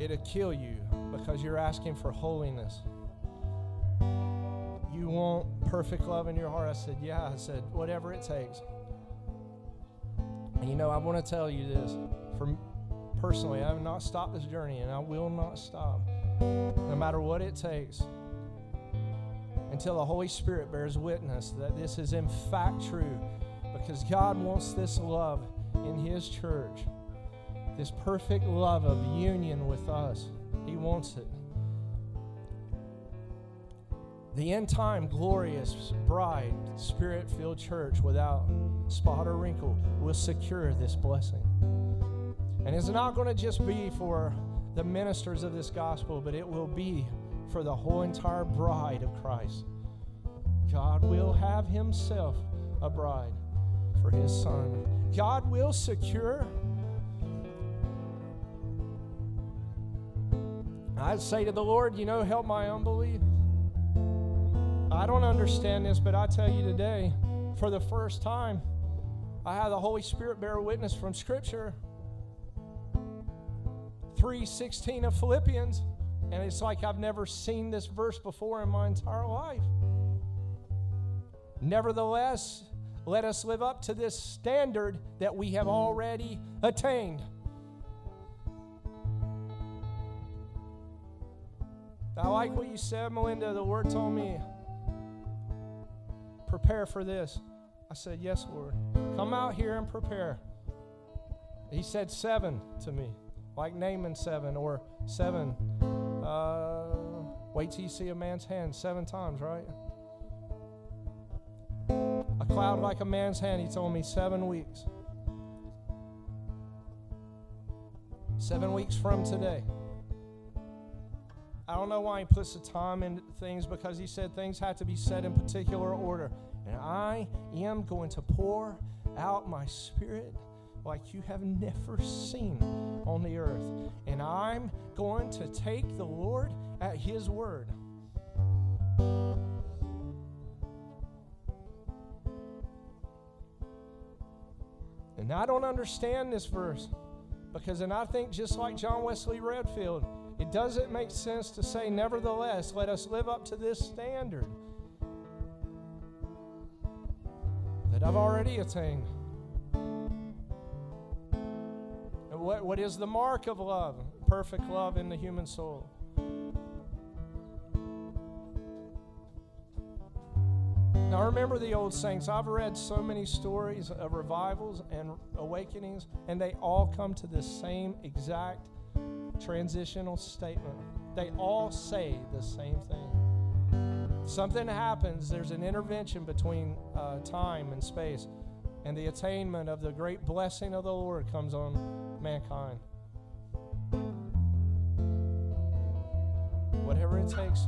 it'll kill you because you're asking for holiness. You want perfect love in your heart? I said, Yeah. I said, Whatever it takes. And you know, I want to tell you this. For personally, I have not stopped this journey and I will not stop. No matter what it takes. Until the Holy Spirit bears witness that this is in fact true. Because God wants this love in His church this perfect love of union with us. He wants it. The end time, glorious bride, spirit filled church without spot or wrinkle will secure this blessing. And it's not going to just be for the ministers of this gospel, but it will be for the whole entire bride of Christ. God will have Himself a bride for His Son. God will secure I'd say to the Lord, you know, help my unbelief. I don't understand this, but I tell you today, for the first time, I have the Holy Spirit bear witness from Scripture. 3:16 of Philippians, and it's like I've never seen this verse before in my entire life. Nevertheless, let us live up to this standard that we have already attained. I like what you said, Melinda. The Word told me, prepare for this. I said, Yes, Lord. Come out here and prepare. He said seven to me, like naming seven or seven. Uh, wait till you see a man's hand seven times, right? A cloud like a man's hand, he told me seven weeks. Seven weeks from today. I don't know why he puts the time into things because he said things have to be said in particular order. And I am going to pour out my spirit like you have never seen on the earth. And I'm going to take the Lord at his word. And I don't understand this verse because, and I think just like John Wesley Redfield, it doesn't make sense to say, nevertheless, let us live up to this standard that I've already attained. What, what is the mark of love? Perfect love in the human soul. Now, remember the old saints. I've read so many stories of revivals and awakenings, and they all come to the same exact transitional statement. They all say the same thing. Something happens, there's an intervention between uh, time and space, and the attainment of the great blessing of the Lord comes on mankind. Whatever it takes,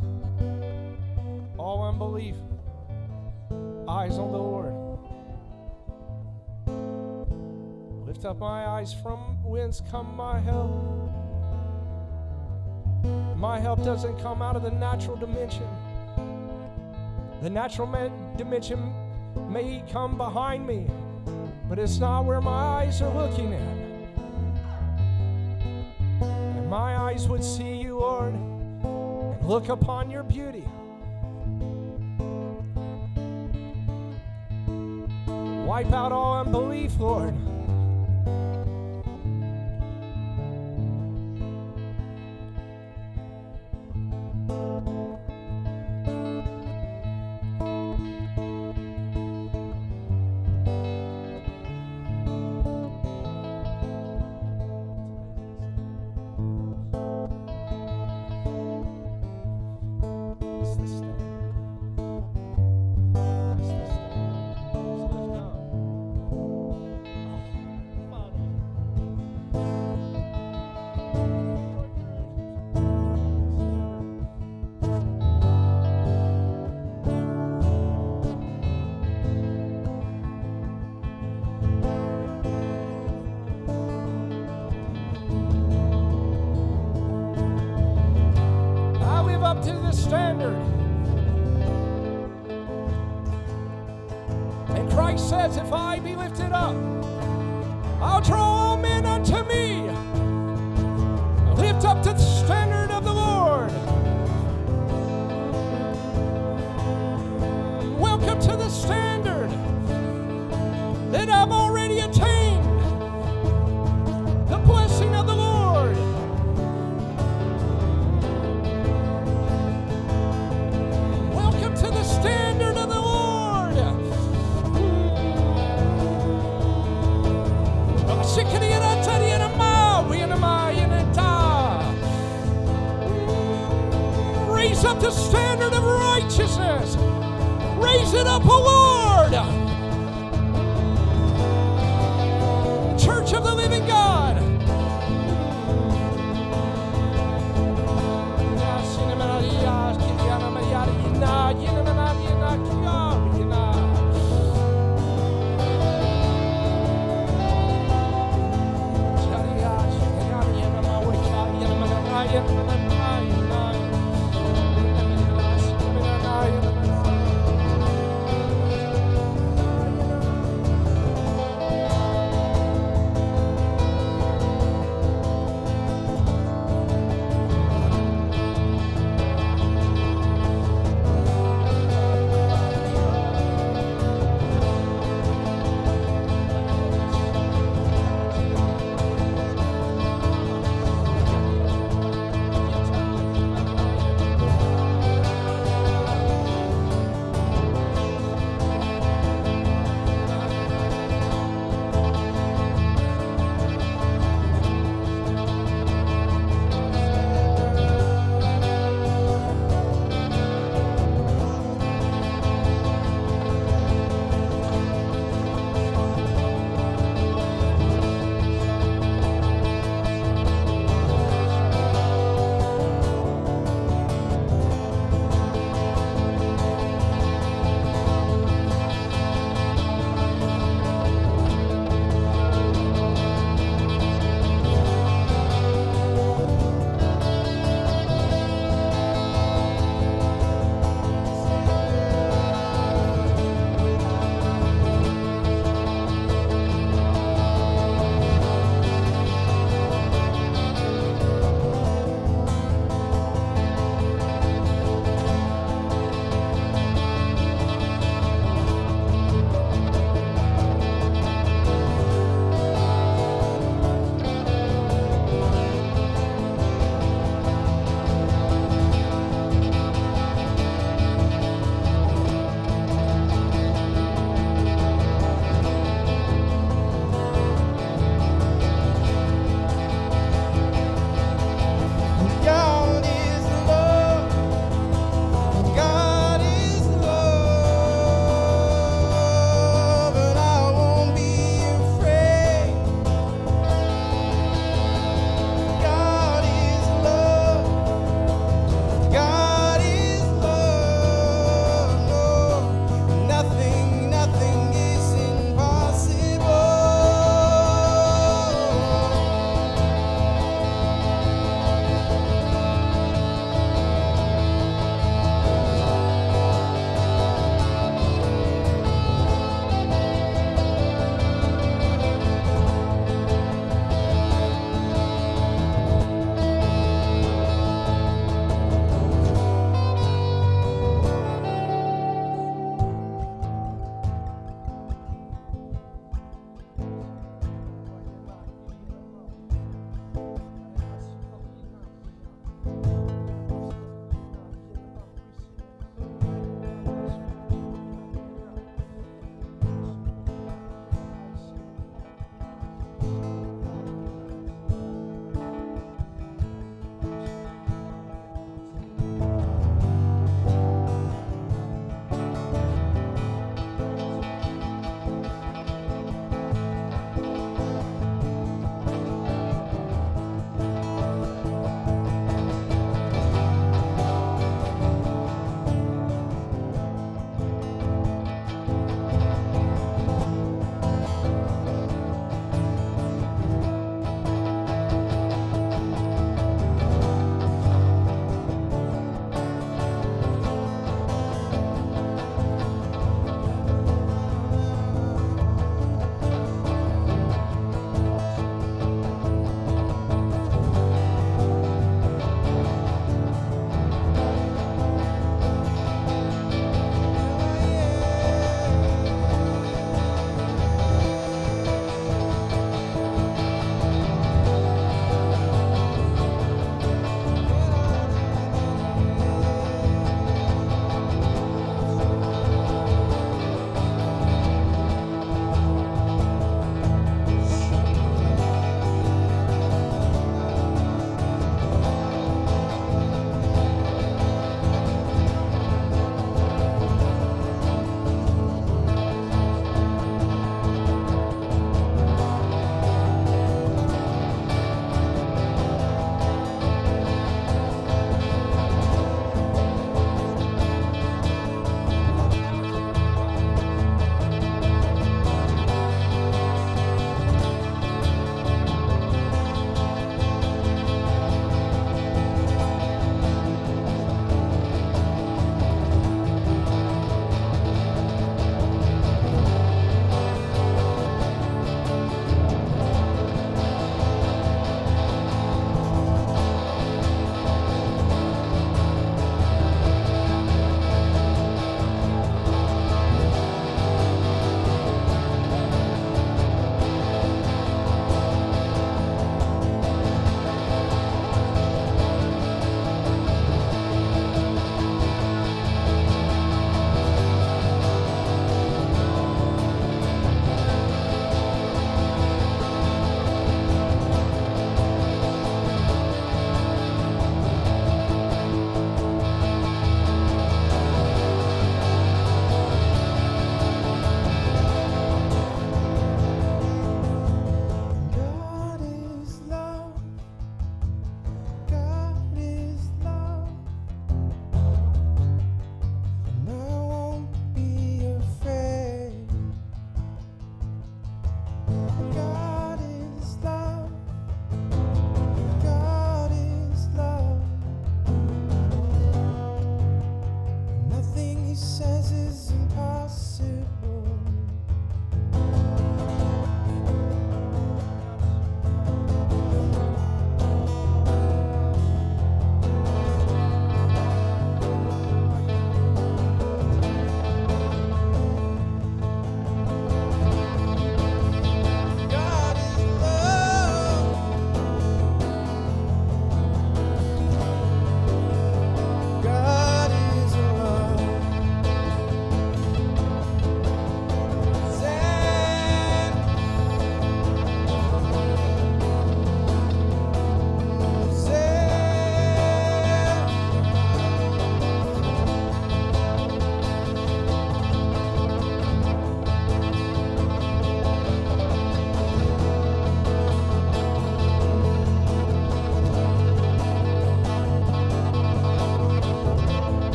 all unbelief eyes on the Lord. Lift up my eyes from whence come my help. My help doesn't come out of the natural dimension. The natural dimension may come behind me, but it's not where my eyes are looking at. And my eyes would see you, Lord, and look upon your beauty. Wipe out all unbelief, Lord.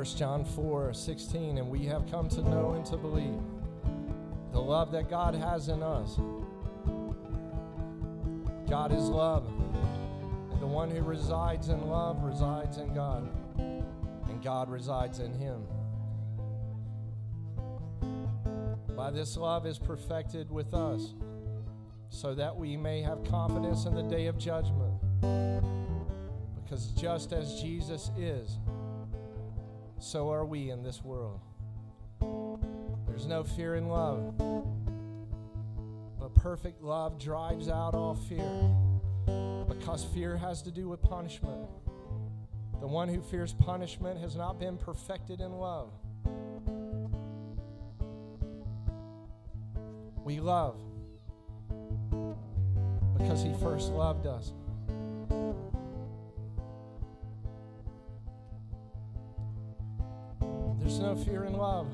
1 John 4 16, and we have come to know and to believe the love that God has in us. God is love. And the one who resides in love resides in God, and God resides in him. By this love is perfected with us, so that we may have confidence in the day of judgment. Because just as Jesus is, so are we in this world. There's no fear in love, but perfect love drives out all fear because fear has to do with punishment. The one who fears punishment has not been perfected in love. We love because he first loved us. There's no fear in love.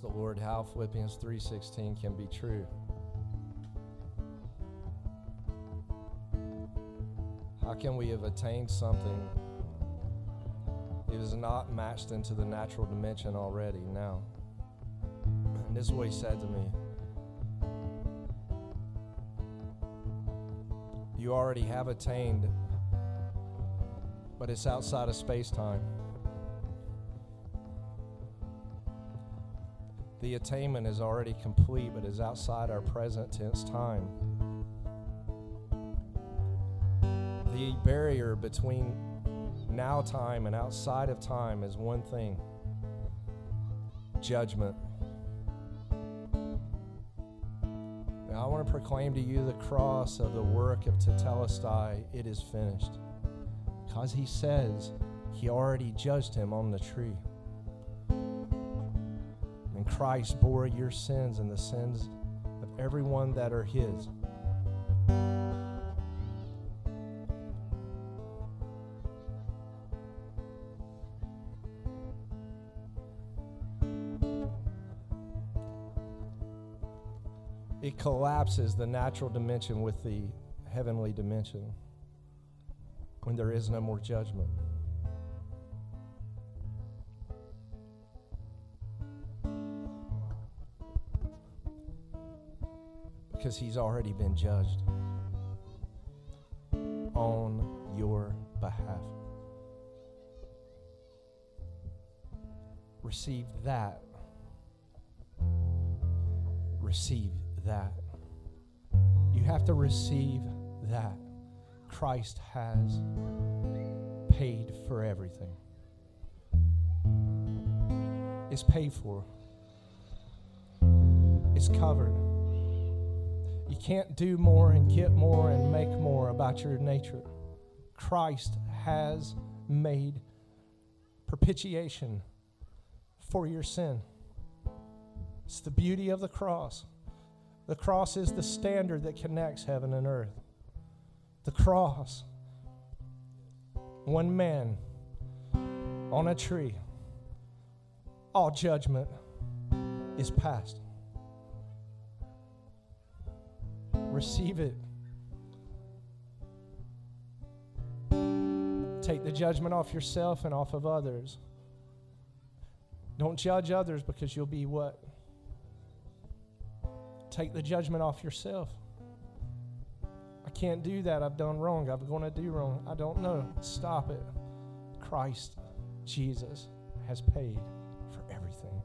The Lord how Philippians 3:16 can be true. How can we have attained something it is not matched into the natural dimension already now? And this is what he said to me. You already have attained, but it's outside of space time. The attainment is already complete, but is outside our present tense time. The barrier between now time and outside of time is one thing judgment. Now, I want to proclaim to you the cross of the work of Tetelestai. It is finished. Because he says he already judged him on the tree. Christ bore your sins and the sins of everyone that are his. It collapses the natural dimension with the heavenly dimension when there is no more judgment. Because he's already been judged on your behalf. Receive that. Receive that. You have to receive that. Christ has paid for everything. It's paid for. It's covered. You can't do more and get more and make more about your nature. Christ has made propitiation for your sin. It's the beauty of the cross. The cross is the standard that connects heaven and earth. The cross. One man on a tree. All judgment is past. Receive it. Take the judgment off yourself and off of others. Don't judge others because you'll be what? Take the judgment off yourself. I can't do that. I've done wrong. I'm going to do wrong. I don't know. Stop it. Christ, Jesus, has paid for everything.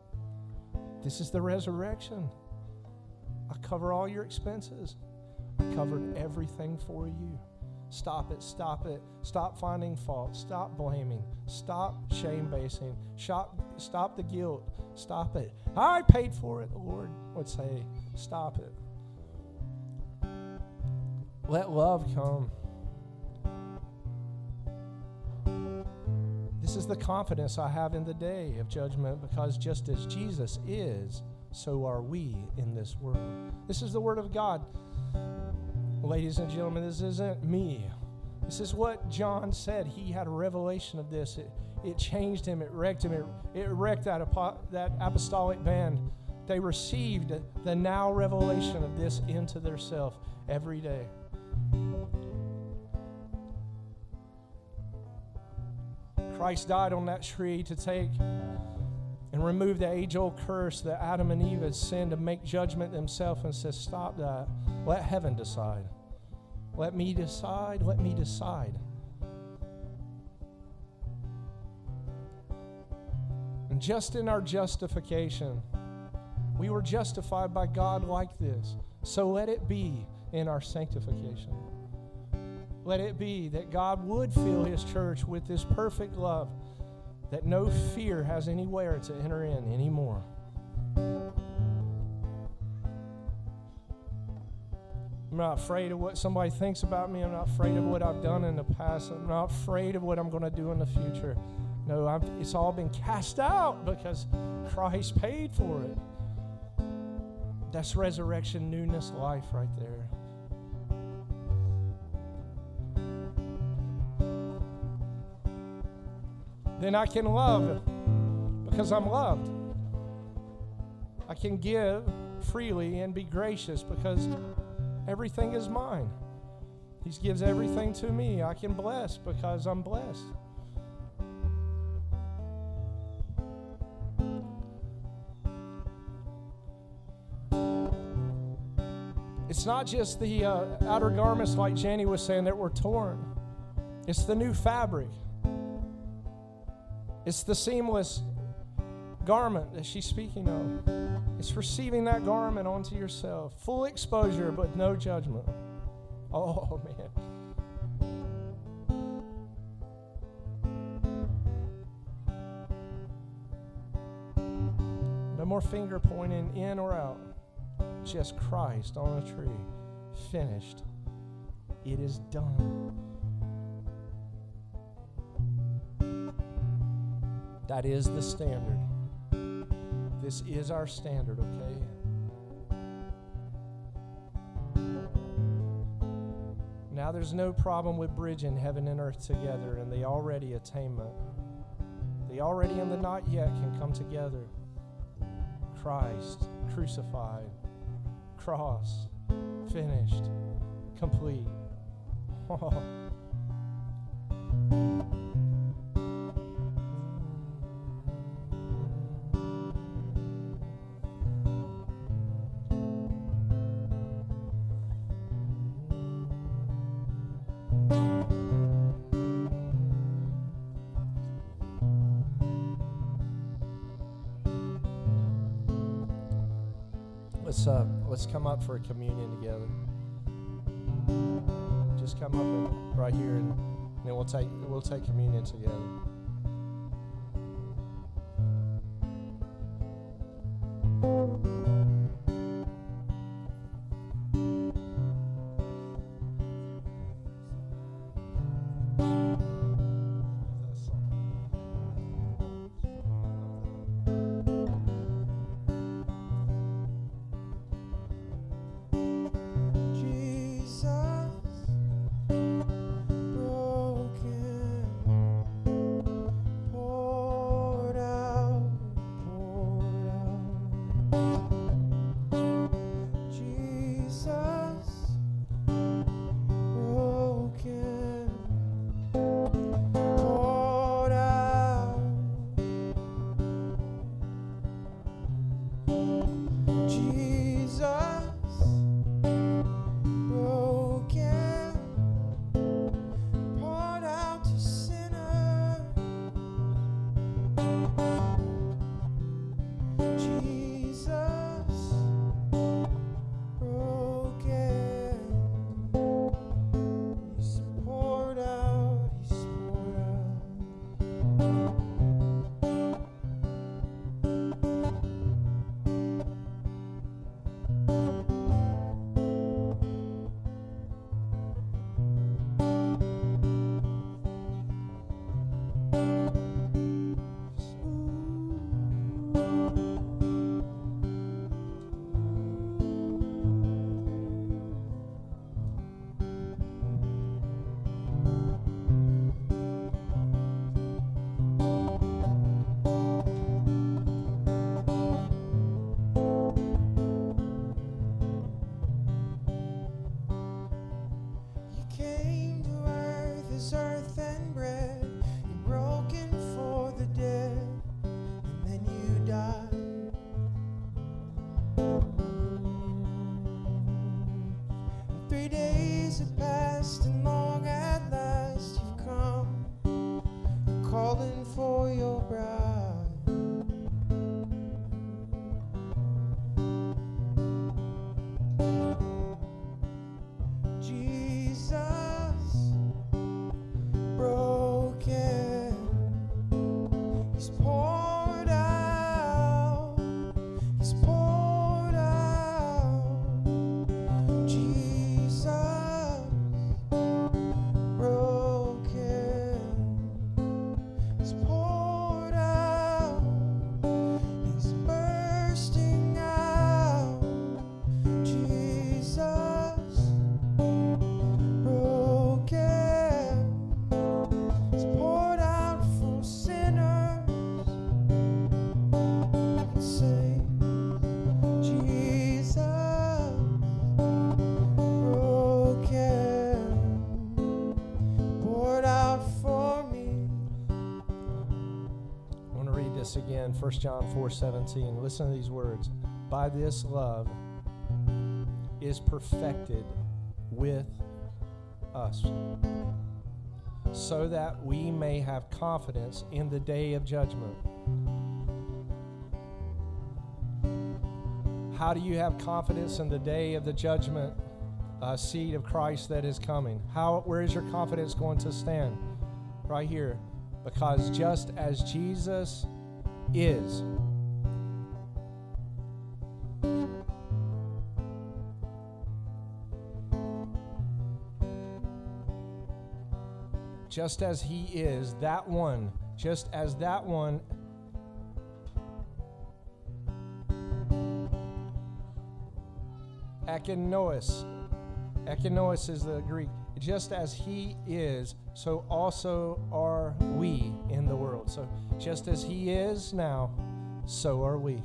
This is the resurrection. I cover all your expenses. Covered everything for you. Stop it, stop it. Stop finding fault. Stop blaming. Stop shame basing. Stop, stop the guilt. Stop it. I paid for it, the Lord would say. Stop it. Let love come. This is the confidence I have in the day of judgment because just as Jesus is, so are we in this world. This is the Word of God. Ladies and gentlemen, this isn't me. This is what John said. He had a revelation of this. It, it changed him, it wrecked him, it, it wrecked that, that apostolic band. They received the now revelation of this into their self every day. Christ died on that tree to take and remove the age old curse that Adam and Eve had sinned to make judgment themselves and says, Stop that. Let heaven decide. Let me decide. Let me decide. And just in our justification, we were justified by God like this. So let it be in our sanctification. Let it be that God would fill his church with this perfect love that no fear has anywhere to enter in anymore. I'm not afraid of what somebody thinks about me. I'm not afraid of what I've done in the past. I'm not afraid of what I'm going to do in the future. No, I'm, it's all been cast out because Christ paid for it. That's resurrection, newness, life right there. Then I can love because I'm loved. I can give freely and be gracious because Everything is mine. He gives everything to me. I can bless because I'm blessed. It's not just the uh, outer garments, like Janie was saying, that were torn. It's the new fabric. It's the seamless garment that she's speaking of. It's receiving that garment onto yourself. Full exposure, but no judgment. Oh, man. No more finger pointing in or out. Just Christ on a tree. Finished. It is done. That is the standard. This is our standard, okay? Now there's no problem with bridging heaven and earth together and the already attainment. The already and the not yet can come together. Christ crucified, cross, finished, complete. come up for a communion together. Just come up and right here, and, and then we'll take we'll take communion together. Have 1 John 4 17. Listen to these words. By this love is perfected with us, so that we may have confidence in the day of judgment. How do you have confidence in the day of the judgment uh, seed of Christ that is coming? How, where is your confidence going to stand? Right here. Because just as Jesus is, just as he is, that one, just as that one Ekeinos. Ekeinos is the Greek. Just as he is, so also are we in the world. So just as he is now, so are we.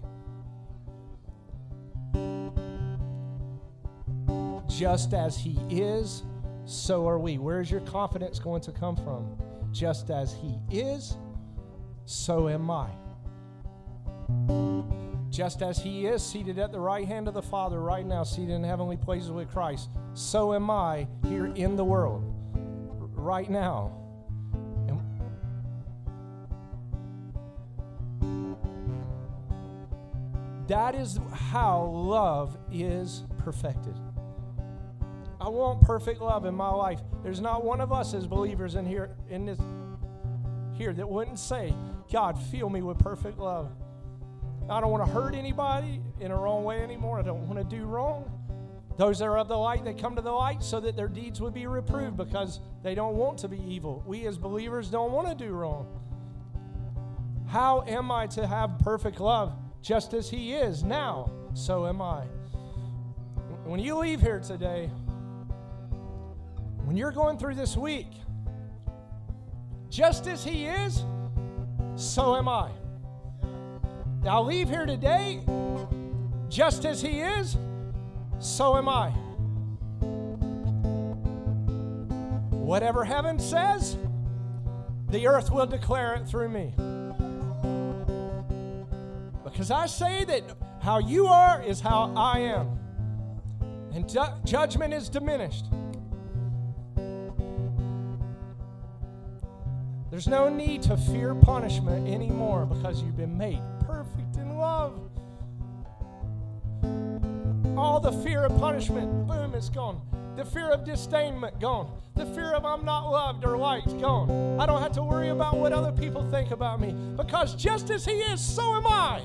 Just as he is, so are we. Where's your confidence going to come from? Just as he is, so am I. Just as he is seated at the right hand of the Father right now, seated in heavenly places with Christ, so am I here in the world right now. And that is how love is perfected. I want perfect love in my life. There's not one of us as believers in here in this here that wouldn't say, God, fill me with perfect love. I don't want to hurt anybody in a wrong way anymore. I don't want to do wrong. Those that are of the light, they come to the light so that their deeds would be reproved because they don't want to be evil. We as believers don't want to do wrong. How am I to have perfect love? Just as He is now, so am I. When you leave here today, when you're going through this week, just as He is, so am I. Now leave here today, just as He is, so am I. Whatever heaven says, the earth will declare it through me. Because I say that how you are is how I am, and ju- judgment is diminished. There's no need to fear punishment anymore because you've been made perfect in love. All the fear of punishment, boom, it's gone. The fear of disdainment, gone. The fear of I'm not loved or liked, gone. I don't have to worry about what other people think about me because just as He is, so am I.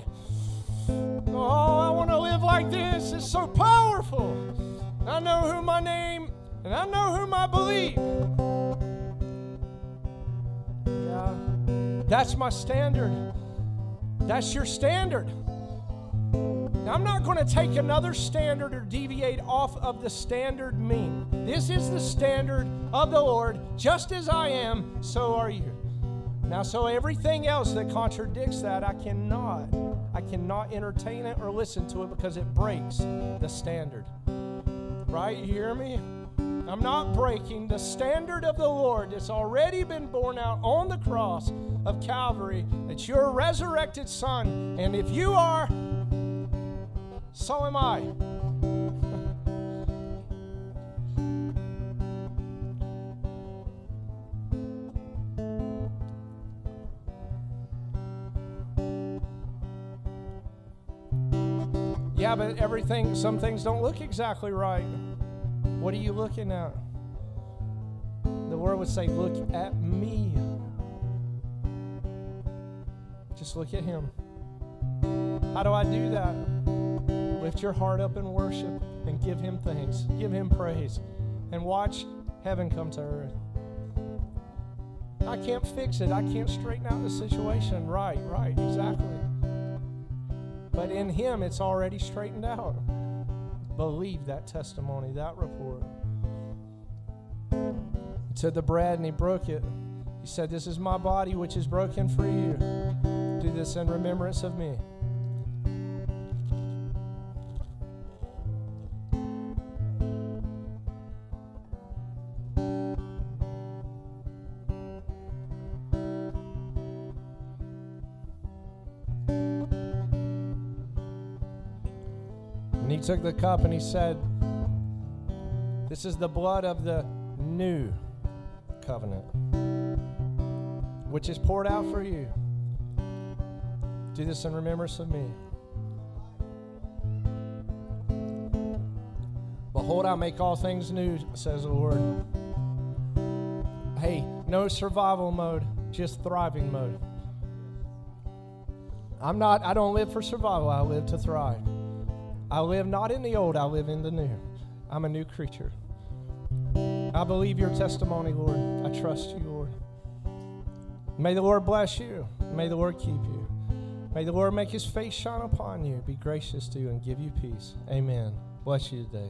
Oh, I want to live like this. It's so powerful. I know who my name and I know whom I believe. Yeah. That's my standard. That's your standard. Now, I'm not going to take another standard or deviate off of the standard mean. This is the standard of the Lord. Just as I am, so are you. Now, so everything else that contradicts that, I cannot, I cannot entertain it or listen to it because it breaks the standard. Right? You hear me? I'm not breaking the standard of the Lord that's already been borne out on the cross of Calvary. That you're a resurrected Son. And if you are, so am I. yeah, but everything, some things don't look exactly right. What are you looking at? The word would say, Look at me. Just look at him. How do I do that? Lift your heart up in worship and give him thanks, give him praise, and watch heaven come to earth. I can't fix it. I can't straighten out the situation. Right, right, exactly. But in Him, it's already straightened out. Believe that testimony, that report. He the bread and He broke it. He said, This is my body, which is broken for you. Do this in remembrance of me. He took the cup and he said, This is the blood of the new covenant, which is poured out for you. Do this in remembrance of me. Behold, I make all things new, says the Lord. Hey, no survival mode, just thriving mode. I'm not, I don't live for survival, I live to thrive. I live not in the old, I live in the new. I'm a new creature. I believe your testimony, Lord. I trust you, Lord. May the Lord bless you. May the Lord keep you. May the Lord make his face shine upon you, be gracious to you, and give you peace. Amen. Bless you today.